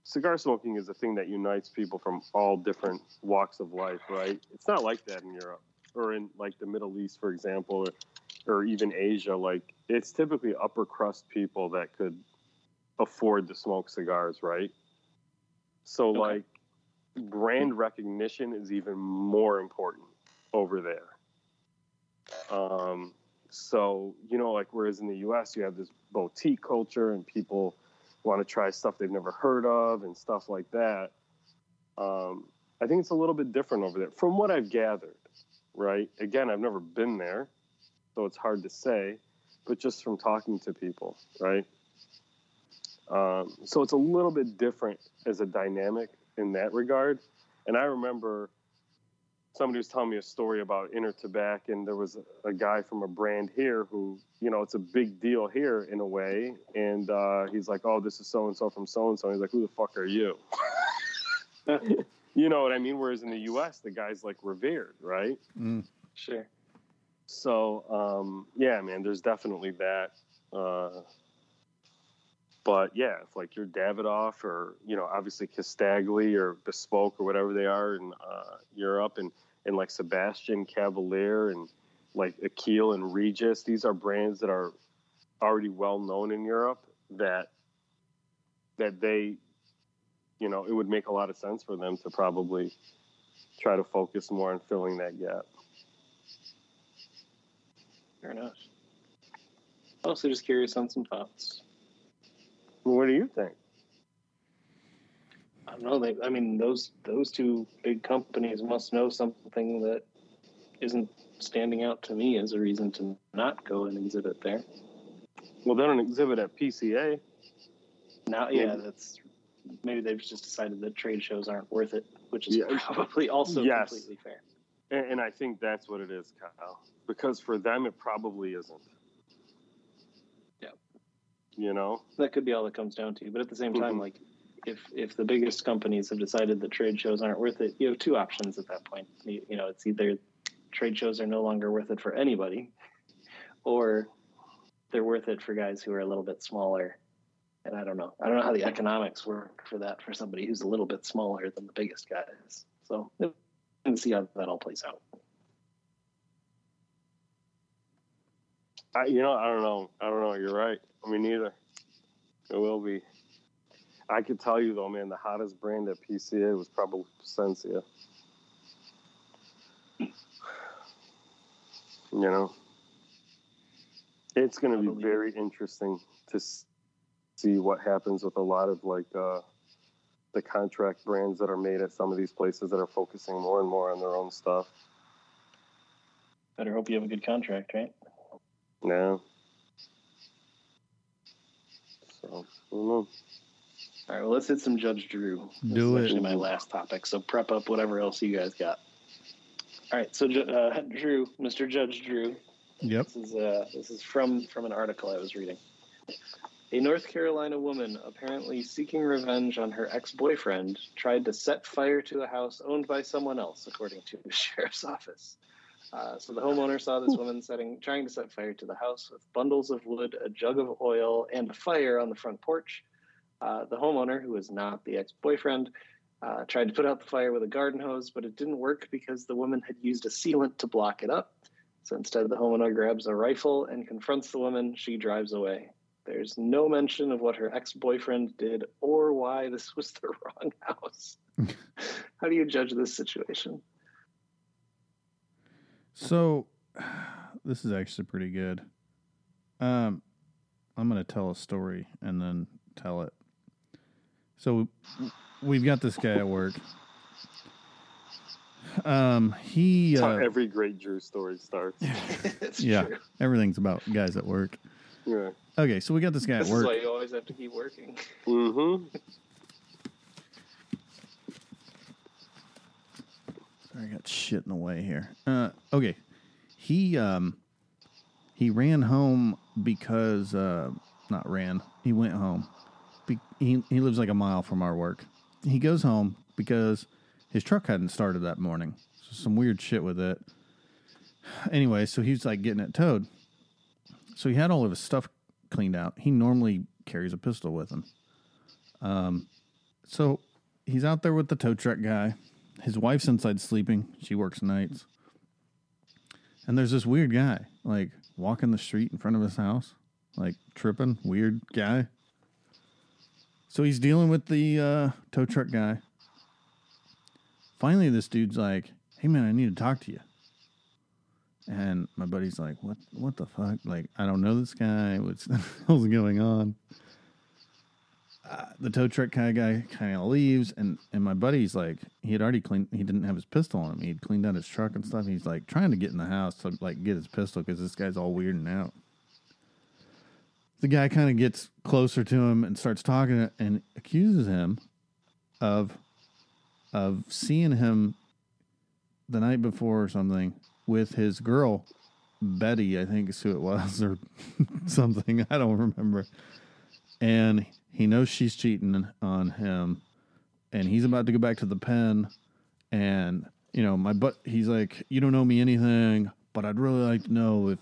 cigar smoking is a thing that unites people from all different walks of life, right? It's not like that in Europe or in like the Middle East, for example, or, or even Asia. Like it's typically upper crust people that could afford to smoke cigars, right? So Okay. like brand recognition is even more important over there. Um, so you know, like whereas in the U.S. you have this boutique culture and people want to try stuff they've never heard of and stuff like that. Um, I think it's a little bit different over there, from what I've gathered. Right? Again, I've never been there, so it's hard to say. But just from talking to people, right? Um, so it's a little bit different as a dynamic in that regard. And I remember somebody was telling me a story about Intertabac, and there was a, a guy from a brand here who, you know, it's a big deal here in a way. And uh, he's like, "Oh, this is so and so from so and so." He's like, "Who the fuck are you?" *laughs* you know what I mean? Whereas in the U.S., the guy's like revered, right? Mm. Sure. So um, yeah, man, there's definitely that. Uh, but yeah, if like you're Davidoff or you know obviously Casdagli or Bespoke or whatever they are in uh, Europe, and and like Sebastian Cavalier and like Akil and Regius. These are brands that are already well known in Europe that that they you know, it would make a lot of sense for them to probably try to focus more on filling that gap. Fair enough. Also, just curious on some thoughts. What do you think? I don't know. They, I mean, those those two big companies must know something that isn't standing out to me as a reason to not go and exhibit there. Well, they don't exhibit at PCA. Now, yeah, that's maybe they've just decided that trade shows aren't worth it, which is Yeah. *laughs* probably also Yes. completely fair. And, and I think that's what it is, Kyle. Because for them, it probably isn't. Yeah. You know? That could be all it comes down to. But at the same time, Mhm. like if if the biggest companies have decided that trade shows aren't worth it, you have two options at that point. You, you know, it's either trade shows are no longer worth it for anybody, or they're worth it for guys who are a little bit smaller. And I don't know. I don't know how the economics work for that for somebody who's a little bit smaller than the biggest guys. So and see how that all plays out. I, you know, I don't know. I don't know. You're right. I mean, neither. It will be. I could tell you though, man, the hottest brand at PCA was probably Sensia. You know, it's going to be very interesting to see what happens with a lot of like uh, the contract brands that are made at some of these places that are focusing more and more on their own stuff. Better hope you have a good contract, right? now. So, I don't know. All right, well, let's hit some Judge Drew. This Do is it. actually my last topic, so prep up whatever else you guys got. All right, so uh, Drew, Mr. Judge Drew, Yep. this is uh, this is from from an article I was reading. A North Carolina woman, apparently seeking revenge on her ex-boyfriend, tried to set fire to a house owned by someone else, according to the *laughs* sheriff's office. Uh, so the homeowner saw this woman setting, trying to set fire to the house with bundles of wood, a jug of oil, and a fire on the front porch. Uh, the homeowner, who is not the ex-boyfriend, uh, tried to put out the fire with a garden hose, but it didn't work because the woman had used a sealant to block it up. So instead, the homeowner grabs a rifle and confronts the woman. She drives away. There's no mention of what her ex-boyfriend did or why this *laughs* was the wrong house. *laughs* How do you judge this situation? So *sighs* this is actually pretty good. Um, I'm going to tell a story and then tell it. So we've got this guy at work. Um, he That's how uh, every great Drew story starts. *laughs* It's yeah, true. everything's about guys at work. yeah. Okay, so we got this guy at This is work. why you always have to keep working. Mm-hmm. Sorry, I got shit in the way here. Uh, okay, he um, he ran home because uh, not ran. He went home. He he lives like a mile from our work. He goes home because his truck hadn't started that morning. So some weird shit with it. Anyway, so he's like getting it towed. So he had all of his stuff cleaned out. He normally carries a pistol with him. Um, so he's out there with the tow truck guy. His wife's inside sleeping. She works nights. And there's this weird guy, like walking the street in front of his house, like tripping, weird guy. So he's dealing with the uh, tow truck guy. Finally, this dude's like, "Hey man, I need to talk to you." And my buddy's like, "What? What the fuck? Like, I don't know this guy. What's *laughs* what's going on?" Uh, the tow truck kind of guy kind of leaves, and and my buddy's like, he had already cleaned. He didn't have his pistol on him. He'd cleaned out his truck and stuff. He's like trying to get in the house to like get his pistol because this guy's all weirding out. The guy kind of gets closer to him and starts talking and accuses him of of seeing him the night before or something with his girl Betty, I think is who it was, or *laughs* something. I don't remember. And he knows she's cheating on him, and he's about to go back to the pen. And you know, my butt. He's like, "You don't know me anything, but I'd really like to know if,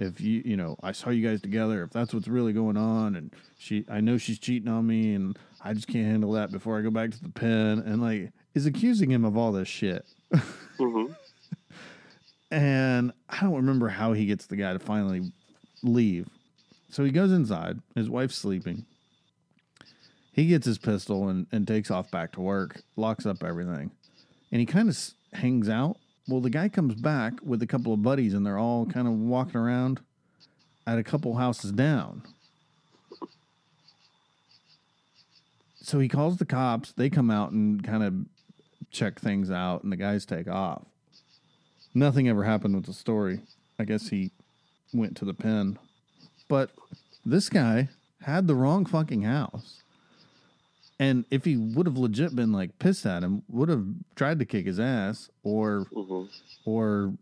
if you, you know, I saw you guys together. If that's what's really going on, and she, I know she's cheating on me, and I just can't handle that before I go back to the pen." And like, is accusing him of all this shit. Mm-hmm. *laughs* And I don't remember how he gets the guy to finally leave. So he goes inside. His wife's sleeping. He gets his pistol and, and takes off back to work, locks up everything. And he kind of s- hangs out. Well, the guy comes back with a couple of buddies and they're all kind of walking around at a couple houses down. So he calls the cops. They come out and kind of check things out, and the guys take off. Nothing ever happened with the story. I guess he went to the pen. But this guy had the wrong fucking house. And if he would have legit been like pissed at him, would have tried to kick his ass or hmm or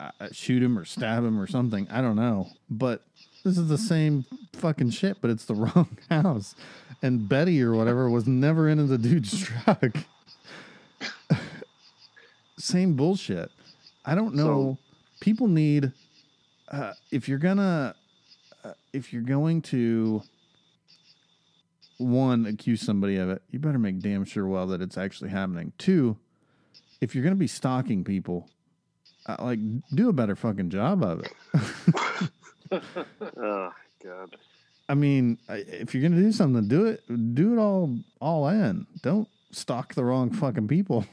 uh, shoot him or stab him or something. I don't know. But this is the same fucking shit, but it's the *laughs* wrong house. And Betty or whatever was never in the dude's *laughs* truck. same bullshit. I don't know. People need uh, if you're gonna uh, if you're going to one accuse somebody of it, you better make damn sure well that it's actually happening. Two, if you're gonna be stalking people, uh, like do a better fucking job of it. *laughs* Oh God. I mean, if you're gonna do something, do it. Do it all all in. Don't stalk the wrong fucking people.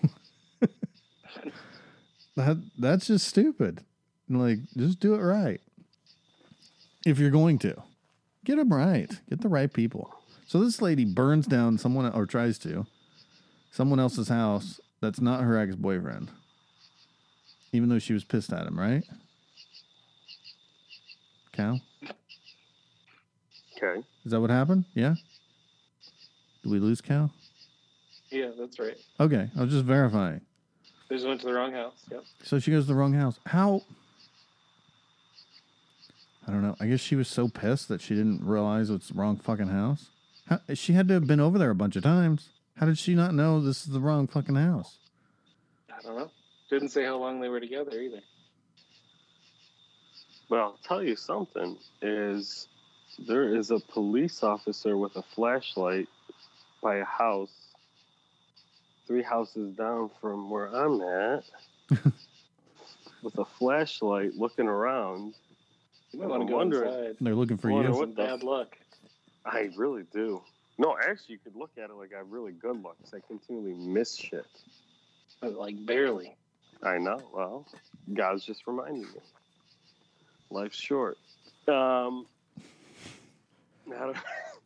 *laughs* that that's just stupid. Like, just do it right. If you're going to, get them right. Get the right people. So this lady burns down someone or tries to someone else's house that's not her ex boyfriend, even though she was pissed at him. Right? Cal. Okay. Is that what happened? Yeah. Did we lose Cal? Yeah, that's right. Okay, I was just verifying. They just went to the wrong house. Yep. So she goes to the wrong house. How? I don't know. I guess she was so pissed that she didn't realize it's the wrong fucking house. How, she had to have been over there a bunch of times. How did she not know this is the wrong fucking house? I don't know. Didn't say how long they were together either. But I'll tell you something is there is a police officer with a flashlight by a house three houses down from where I'm at *laughs* with a flashlight looking around. You might want to go wondering- inside. They're looking for you. what bad luck. I really do. No, actually, you could look at it like I have really good luck because I continually miss shit. But, Like barely. I know. Well, God's just reminding me. Life's short. Um, I don't,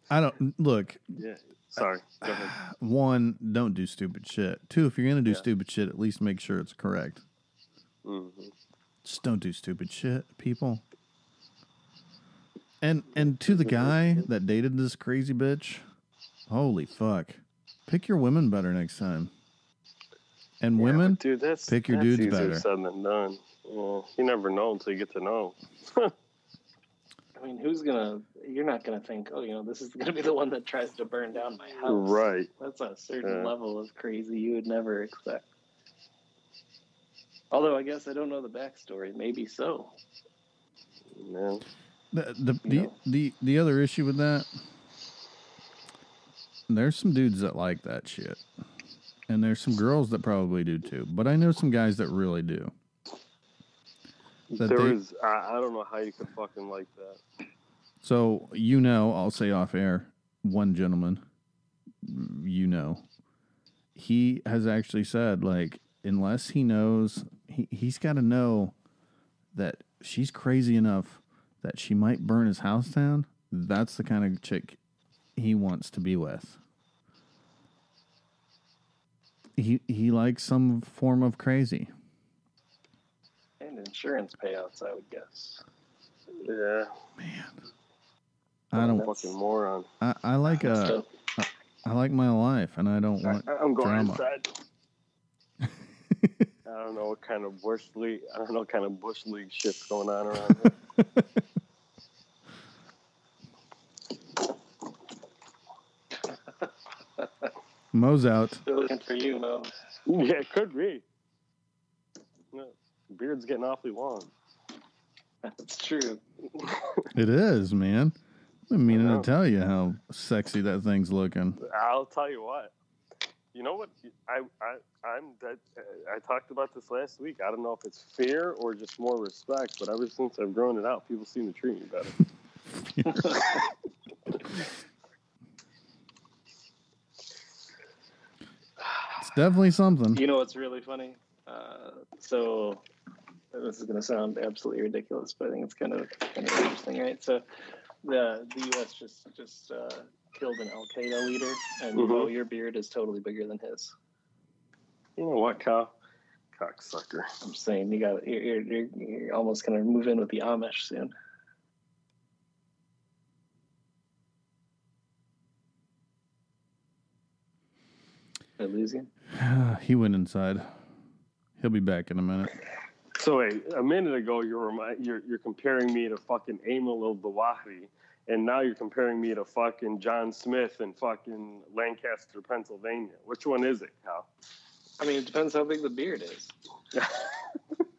I don't look. *laughs* yeah. Sorry. Go ahead. *sighs* One, don't do stupid shit. Two, if you're gonna do Yeah. stupid shit, at least make sure it's correct. hmm Just don't do stupid shit, people. And and to the guy that dated this crazy bitch, holy fuck. Pick your women better next time. And Yeah, women, dude, that's pick your that's dudes easier better. said than done. Yeah, you never know until you get to know. *laughs* I mean, who's gonna? You're not gonna think, oh, you know, this is gonna be the one that tries to burn down my house. Right. That's a certain Yeah. level of crazy you would never expect. Although I guess I don't know the backstory. Maybe so. Man. The the, the, know. the the other issue with that, there's some dudes that like that shit. And there's some girls that probably do too. But I know some guys that really do. That There they- is. I, I don't know how you could fucking like that. So you know, I'll say off air, one gentleman, you know, he has actually said like, unless he knows, he he's got to know that she's crazy enough that she might burn his house down. That's the kind of chick he wants to be with. He he likes some form of crazy. And insurance payouts, I would guess. Yeah. Man. I don't. Fucking moron. I, I like uh like my life, and I don't want. I, I'm going drama. inside. *laughs* I don't know what kind of bush league. I don't know what kind of bush league shit's going on around here. *laughs* Mo's out. still looking for you, Mo. yeah, it could be. Yeah, beard's getting awfully long. That's true. *laughs* It is, man. I've been meaning I to tell you how sexy that thing's looking. I'll tell you what. you know what? I, I, I'm that. I talked about this last week. I don't know if it's fear or just more respect, but ever since I've grown it out, people seem to treat me better. *laughs* *laughs* definitely something. You know what's really funny? Uh, so this is going to sound absolutely ridiculous, but I think it's kind of kind of interesting, right? So the the U.S. just just uh, killed an Al Qaeda leader, and Mhm. oh, your beard is totally bigger than his. You know what, Kyle? Cocksucker. I'm saying you got you're you're, you're, you're almost going to move in with the Amish soon. I lose you? he went inside. He'll be back in a minute. So wait, a minute ago you're remi- you're you're comparing me to fucking Emil El Dawahi, and now you're comparing me to fucking John Smith in fucking Lancaster, Pennsylvania. Which one is it, Cal? I mean, it depends how big the beard is. *laughs*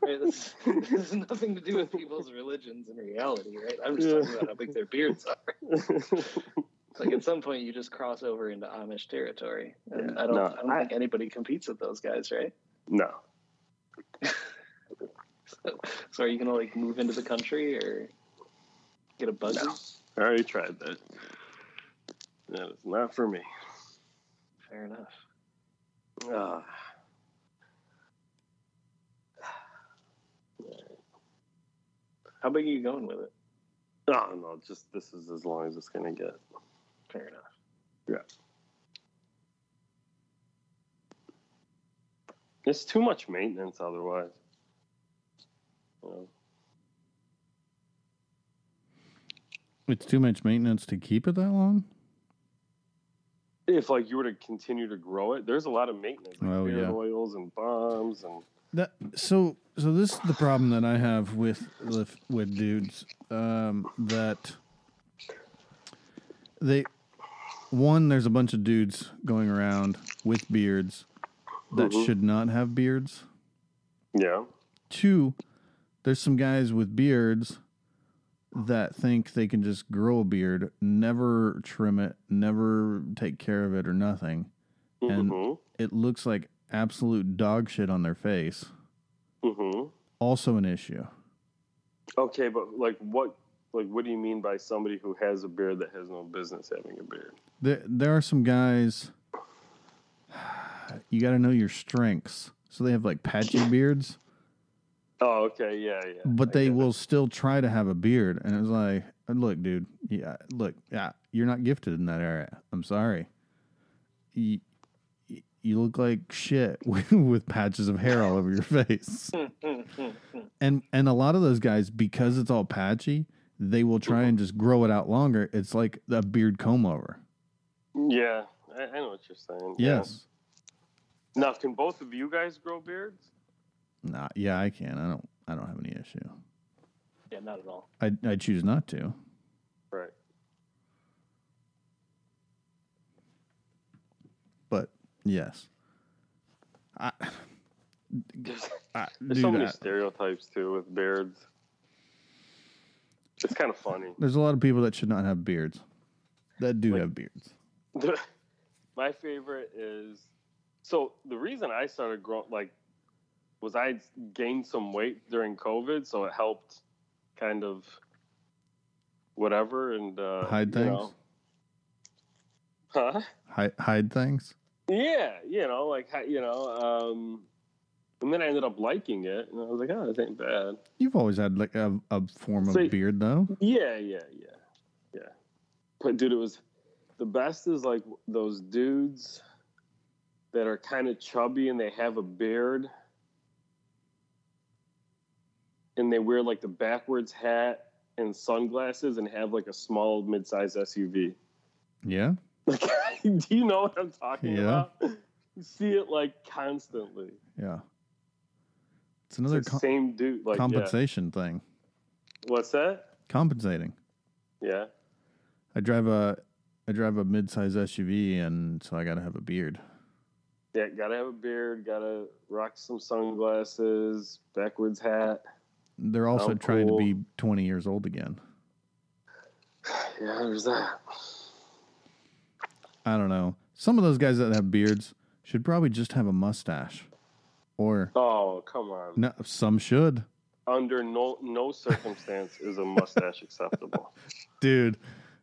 Right? This, this has nothing to do with people's religions and reality, right? I'm just talking about how big their beards are. *laughs* Like at some point, you just cross over into Amish territory, and Yeah, I don't, no, I don't I- think anybody competes with those guys, right? no. *laughs* So, so are you gonna like move into the country or get a buzzy? No. I already tried that. That is not for me. Fair enough. Ah. How big are you going with it? No, no, just this is as long as it's gonna get. Fair enough. Yeah. It's too much maintenance otherwise. You know? It's too much maintenance to keep it that long. If like you were to continue to grow it, there's a lot of maintenance, like Oh, beard yeah. oils and bombs and That so so this is the problem that I have with with, with dudes um, that they one there's a bunch of dudes going around with beards that Mhm. should not have beards. yeah. Two, there's some guys with beards that think they can just grow a beard, never trim it, never take care of it or nothing. And- hmm It looks like absolute dog shit on their face. hmm Also an issue. Okay, but like what like what do you mean by somebody who has a beard that has no business having a beard? There, there are some guys. *sighs* You got to know your strengths. So they have like patchy *laughs* beards, Oh, okay, yeah, yeah. but they get it. will still try to have a beard. And it's like, look, dude, yeah, look, yeah, you're not gifted in that area. I'm sorry. You, you look like shit *laughs* with, with patches of hair all over your *laughs* face. And and a lot of those guys, because it's all patchy, they will try and just grow it out longer. It's like a beard comb over. Yeah, I, I know what you're saying. yeah. Yes. Now, can both of you guys grow beards? Nah, yeah, I can. I don't. I don't have any issue. Yeah, not at all. I I choose not to. Right. But yes, I. *sighs* There's, I there's so many I- stereotypes too with beards. It's kind of funny. there's a lot of people that should not have beards. That do Like- have beards. *laughs* My favorite is so the reason I started growing like was I gained some weight during COVID, so it helped kind of whatever and uh, Hide things. know. Huh? Hide, hide things. Yeah, you know, like you know, um, and then I ended up liking it, and I was like, oh, this ain't bad. You've always had like a, a form of beard, though. Yeah, yeah, yeah, yeah. But dude, it was the best is like those dudes that are kind of chubby and they have a beard and they wear like the backwards hat and sunglasses and have like a small mid-sized SUV. Yeah. Like, *laughs* do you know what I'm talking Yeah. about? You see it like constantly. Yeah. It's It's another like com- same dude. Like, yeah. compensation thing. What's that? Compensating. Yeah. I drive a I drive a mid-size SUV, and so I got to have a beard. Yeah, gotta have a beard, gotta rock some sunglasses, backwards hat. They're also Oh, trying cool. to be 20 years old again. *sighs* Yeah, there's that. I don't know. Some of those guys that have beards should probably just have a mustache. Or Oh, come on. no, some should. Under no no circumstance is a mustache acceptable. *laughs* Dude,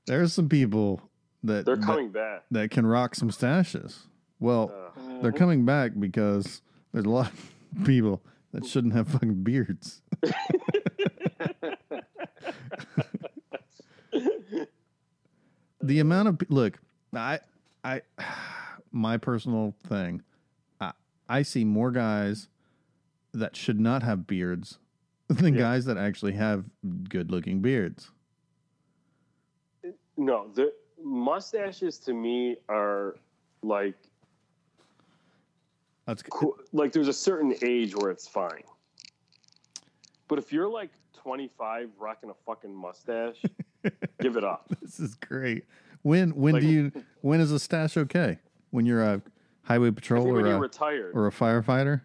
there's some people that They're that- coming back. that, can rock some stashes. Well, Uh, they're coming back because there's a lot of people that shouldn't have fucking beards. *laughs* the amount of look, I I *sighs* my personal thing, I see more guys that should not have beards *laughs* than Yeah. guys that actually have good looking beards. no, the mustaches to me are like That's cool. like there's a certain age where it's fine. But if you're like 25 rocking a fucking mustache, *laughs* give it up. This is great. When when Like- do you *laughs* when is a stash okay? When you're a highway patrol or a, retired. or a firefighter?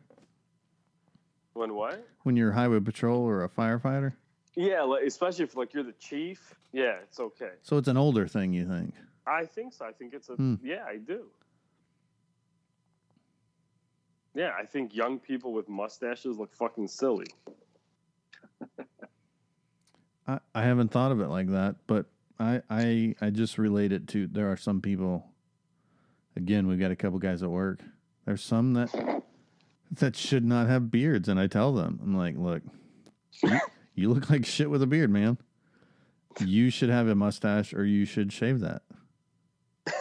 when what? When you're highway patrol or a firefighter? Yeah, like, especially if like you're the chief. Yeah, it's okay. So it's an older thing, you think? I think so. I think it's a Hmm. yeah, I do. Yeah, I think young people with mustaches look fucking silly. *laughs* I, I haven't thought of it like that, but I, I I just relate it to there are some people again, we've got a couple guys at work. There's some that that should not have beards and I tell them, I'm like, look, you, you look like shit with a beard, man. You should have a mustache or you should shave that. *laughs*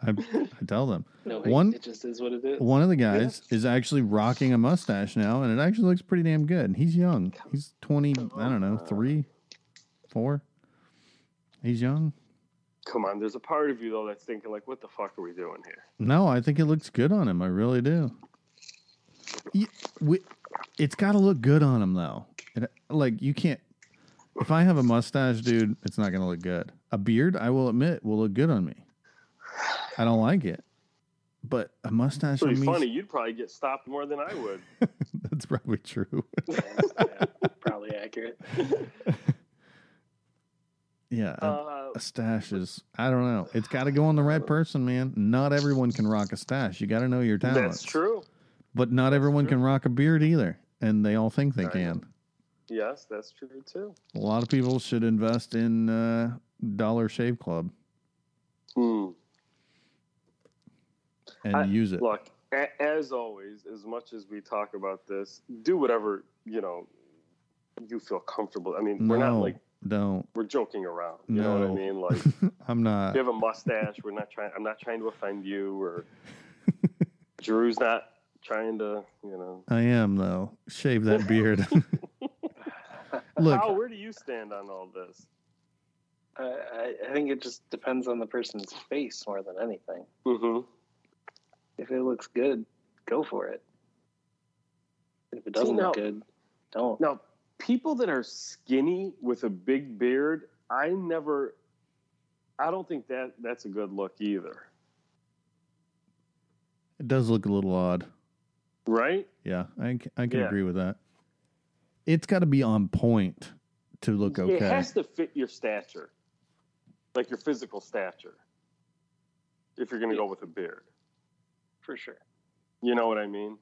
I, I tell them. No, One- it just is what it is. One of the guys is actually rocking a mustache now, and it actually looks pretty damn good. And he's young. He's twenty. I don't know, three, four. He's young. Come on, there's a part of you though that's thinking like, what the fuck are we doing here? No, I think it looks good on him. I really do. It's got to look good on him though. It, like you can't. If I have a mustache, dude, it's not going to look good. A beard, I will admit, will look good on me. I don't like it, but a mustache Pretty on funny. You'd probably get stopped more than I would. *laughs* That's probably true. yeah, *laughs* probably accurate. *laughs* yeah, a- Uh, a stash is. I don't know. It's got to go on the right person, man. Not everyone can rock a stash. You got to know your talent. that's true. But not everyone true. can rock a beard either, and they all think they know. can. Yes, that's true too. A lot of people should invest in uh, Dollar Shave Club Hmm. and I- use it. Look, a- as always, as much as we talk about this, do whatever you know you feel comfortable. I mean, no, we're not like don't. we're joking around. You know what I mean? *laughs* Like, I'm not. you have a mustache. We're not trying. I'm not trying to offend you, or *laughs* Drew's not trying to. You know, I am though. Shave that beard. *laughs* Look, How? Where do you stand on all this? Uh, I, I think it just depends on the person's face more than anything. Mm-hmm. If it looks good, go for it. If it doesn't now- look good, don't. Now, people that are skinny with a big beard, I never. I don't think that that's a good look either. it does look a little odd. Right? Yeah, I I can Yeah. agree with that. It's got to be on point to look okay. It has to fit your stature, like your physical stature. If you're going to go with a beard, For sure. you know what I mean.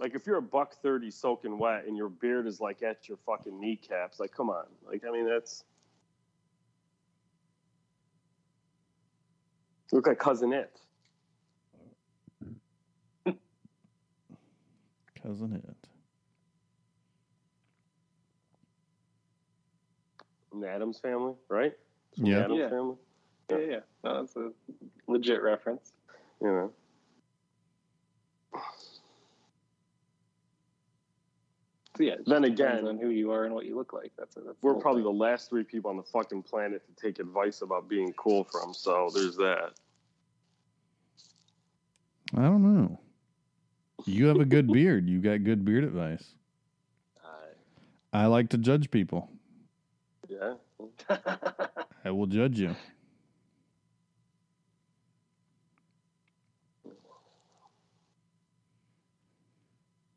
Like if you're a buck thirty soaking wet and your beard is like at your fucking kneecaps, like come on, like I mean that's You look like cousin it. Cousin Itt. From the Addams family, right? From Yeah. Addams Yeah. family. Yeah, yeah. No, that's a legit reference. You know. So yeah, it Then again- on who you are and what you look like. That's it. That's We're whole probably thing. the last three people on the fucking planet to take advice about being cool from, so there's that. I don't know. You have a good *laughs* beard. You got good beard advice. I like to judge people. Yeah. *laughs* I will judge you.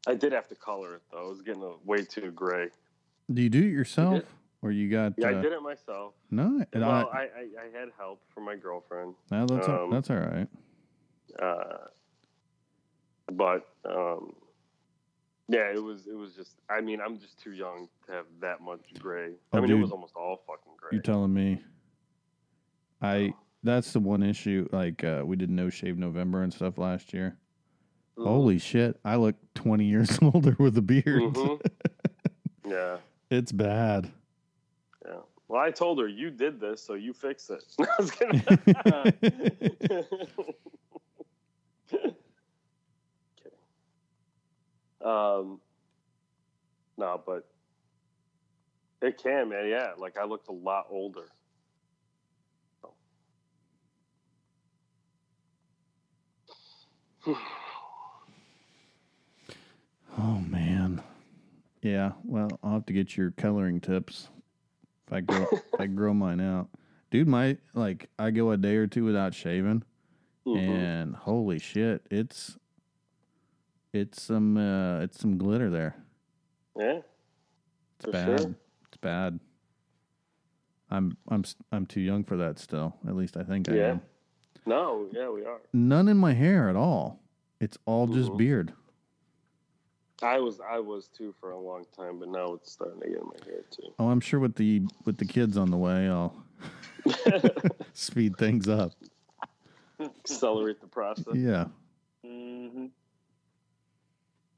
I did have to color it though. It was getting a, way too gray. Do you do it yourself? Or you got? Yeah, uh, I did it myself. No, well, I, I, I, I had help from my girlfriend. no, that's all, um, that's all right. Uh, but um, yeah, it was it was just. I mean, I'm just too young to have that much gray. I Oh, mean, it was almost all fucking gray. You're telling me? I that's the one issue. Like uh, we did no shave November and stuff last year. Mhm. Holy shit! I look twenty years *laughs* older with a beard. Mhm. *laughs* yeah, It's bad. yeah. Well, I told her you did this, so you fix it. *laughs* Gonna- Kidding. Um, no, but it can, man. Yeah, like I looked a lot older. *sighs* oh man. Yeah. Well, I'll have to get your coloring tips if I grow if I grow mine out. Dude, my like I go a day or two without shaving, Mhm. and holy shit, it's it's some uh, it's some glitter there. Yeah, It's For bad. sure. It's bad. I'm I'm I'm too young for that still. At least I think I am. no, yeah, we are. None in my hair at all. It's all just Mhm. beard. I was, I was too for a long time, but now it's starting to get in my hair too. Oh, I'm sure with the with the kids on the way, I'll *laughs* speed things up. Accelerate the process. Yeah. hmm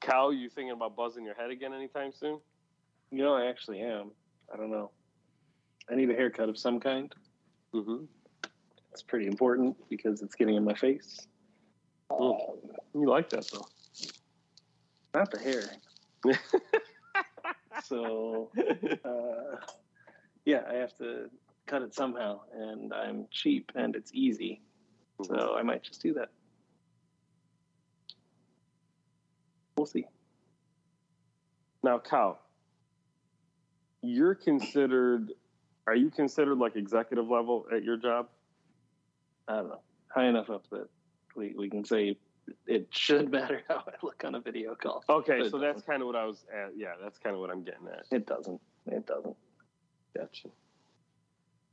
Cal, you thinking about buzzing your head again anytime soon? You know, I actually am. I don't know. I need a haircut of some kind. Mm-hmm. It's pretty important because it's getting in my face. Um, You like that though? Not the hair. *laughs* So, uh, yeah, I have to cut it somehow, and I'm cheap and it's easy. So I might just do that. We'll see. Now, Cal, you're considered. Are you considered like executive level at your job? I don't know. High enough up that we, we can say it should matter *laughs* how I look on a video call. Okay, so that's kind of what I was at. Yeah, that's kind of what I'm getting at. It doesn't. It doesn't. Gotcha.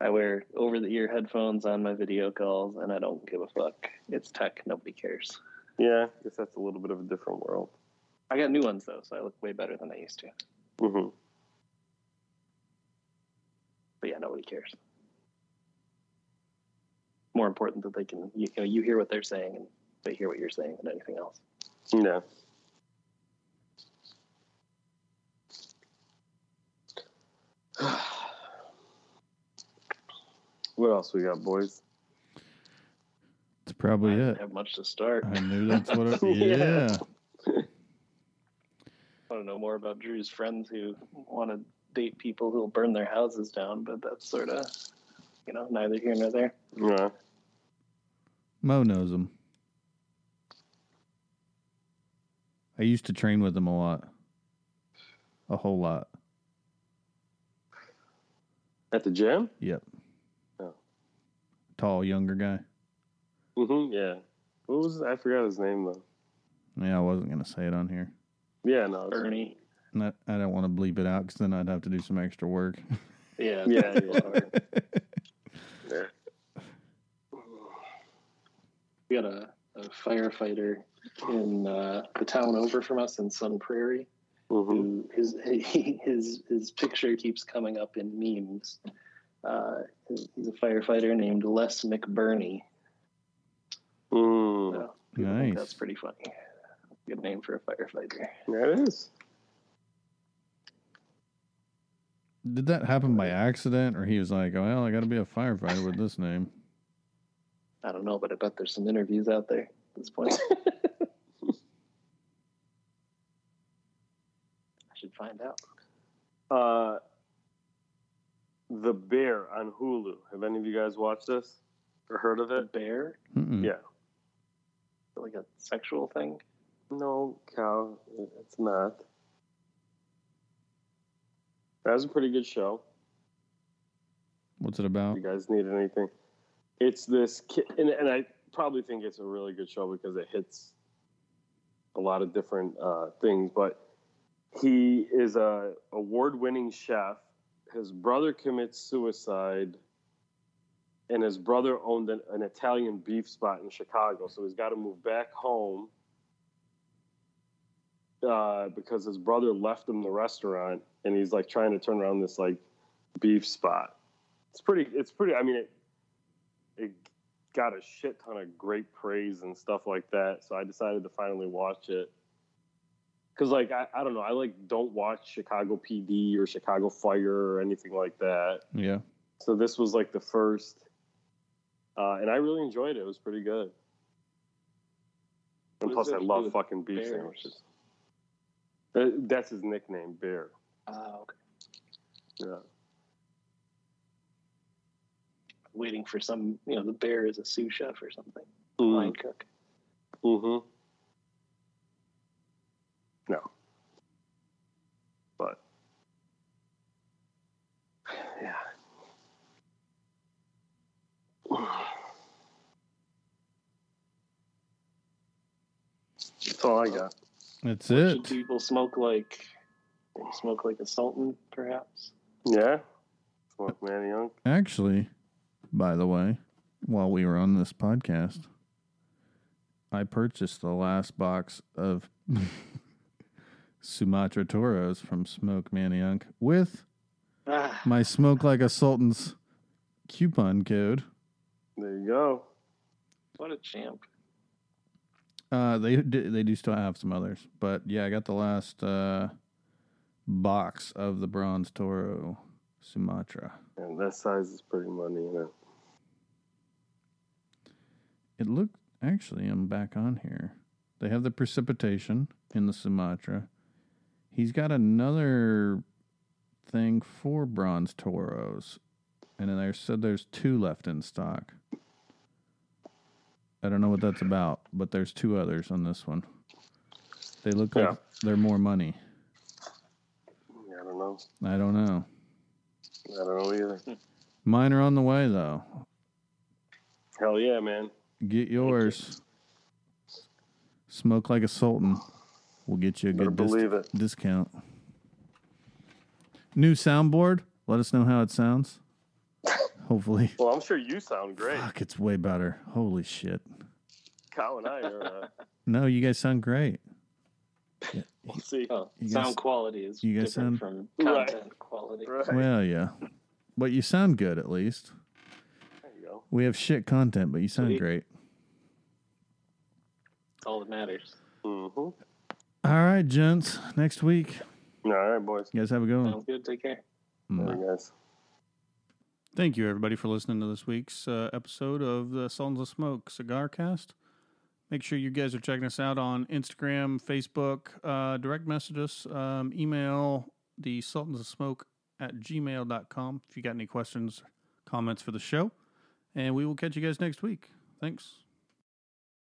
I wear over the ear headphones on my video calls and I don't give a fuck. It's tech. Nobody cares. Yeah, I guess that's a little bit of a different world. I got new ones though, so I look way better than I used to. Mm-hmm. But yeah, nobody cares. More important that they can you, you know you hear what they're saying and they hear what you're saying than anything else. Yeah. *sighs* what else we got, boys? It's probably I it. don't have much to start. I knew that's what it *laughs* Yeah. Yeah. I want to know more about Drew's friends who want to date people who'll burn their houses down, but that's sort of, you know, neither here nor there. Yeah. Mo knows him. I used to train with him a lot. A whole lot. At the gym? Yep. Oh. Tall, younger guy. Mm-hmm. Yeah. What was I forgot his name though. Yeah, I wasn't gonna say it on here. Yeah, no. it's- Bernie. Not, I don't want to bleep it out because then I'd have to do some extra work. Yeah. *laughs* Yeah, it's yeah. hard. *laughs* Yeah. We got a, a firefighter in uh, the town over from us in Sun Prairie. Mhm. Who his *laughs* his his picture keeps coming up in memes. Uh, he's a firefighter named Les McBurney. Mm. So Nice. that's pretty funny. Good name for a firefighter. Yeah, it is. Did that happen by accident, or he was like, "Oh, well, I got to be a firefighter with this name"? I don't know, but I bet there's some interviews out there at this point. *laughs* I should find out. Uh, the Bear on Hulu. Have any of you guys watched this or heard of A it? bear, Mm-mm. Yeah. like a sexual thing. No, cow. it's not. That's a pretty good show. What's it about? You guys need anything, it's this kid, and, and I probably think it's a really good show because it hits a lot of different uh, things. But he is a award-winning chef, his brother commits suicide, and his brother owned an, an Italian beef spot in Chicago, so he's got to move back home uh, because his brother left him the restaurant, and he's like trying to turn around this like beef spot. It's pretty. It's pretty. I mean, it it got a shit ton of great praise and stuff like that. So I decided to finally watch it. Cause like I, I don't know, I like don't watch Chicago PD or Chicago Fire or anything like that. Yeah. So this was like the first, uh, and I really enjoyed it. It was pretty good. And What plus, I love fucking beef bears? sandwiches. Uh, that's his nickname, Bear. Oh, okay. Yeah. Waiting for some, you know, the bear is a sous chef or something. Mm. Line cook. Mm-hmm. No. But yeah. That's all I got. That's Should it. people smoke like smoke like a sultan, perhaps? Yeah. Smoke Manayunk. Actually, by the way, while we were on this podcast, I purchased the last box of *laughs* Sumatra Toros from Smoke Manayunk with Ah, my Smoke Like a Sultan's coupon code. There you go. what a champ! Uh, they they do still have some others, but yeah, I got the last uh, box of the Bronze Toro Sumatra. And that size is pretty money, you know. It looked actually. I'm back on here. They have the precipitation in the Sumatra. He's got another thing for bronze toros, and then they said there's two left in stock. I don't know what that's about, but there's two others on this one. They look like they're more money. Yeah, I don't know. I don't know. I don't know either. Mine are on the way though. Hell yeah, man. Get yours. Smoke like a sultan. We'll get you a good dis- believe it. discount. New soundboard. Let us know how it sounds. *laughs* Hopefully. Well, I'm sure you sound great. Fuck, it's way better. Holy shit. Kyle and I are. Uh, *laughs* No, you guys sound great. *laughs* we'll see. Oh, You sound guys- quality is you guys different sound- from Right. content quality. Right. Well, yeah. But you sound good at least. There you go. We have shit content, but you sound Sweet. great. All that matters. Mm-hmm. All right, gents. Next week. All right, boys. You guys have a good one. Sounds good. Take care. Bye. All right, guys. Thank you, everybody, for listening to this week's uh, episode of the Sultans of Smoke Cigar Cast. Make sure you guys are checking us out on Instagram, Facebook, uh, direct message us, um, email the Sultans of Smoke at gmail.com if you got any questions, comments for the show. And we will catch you guys next week. Thanks.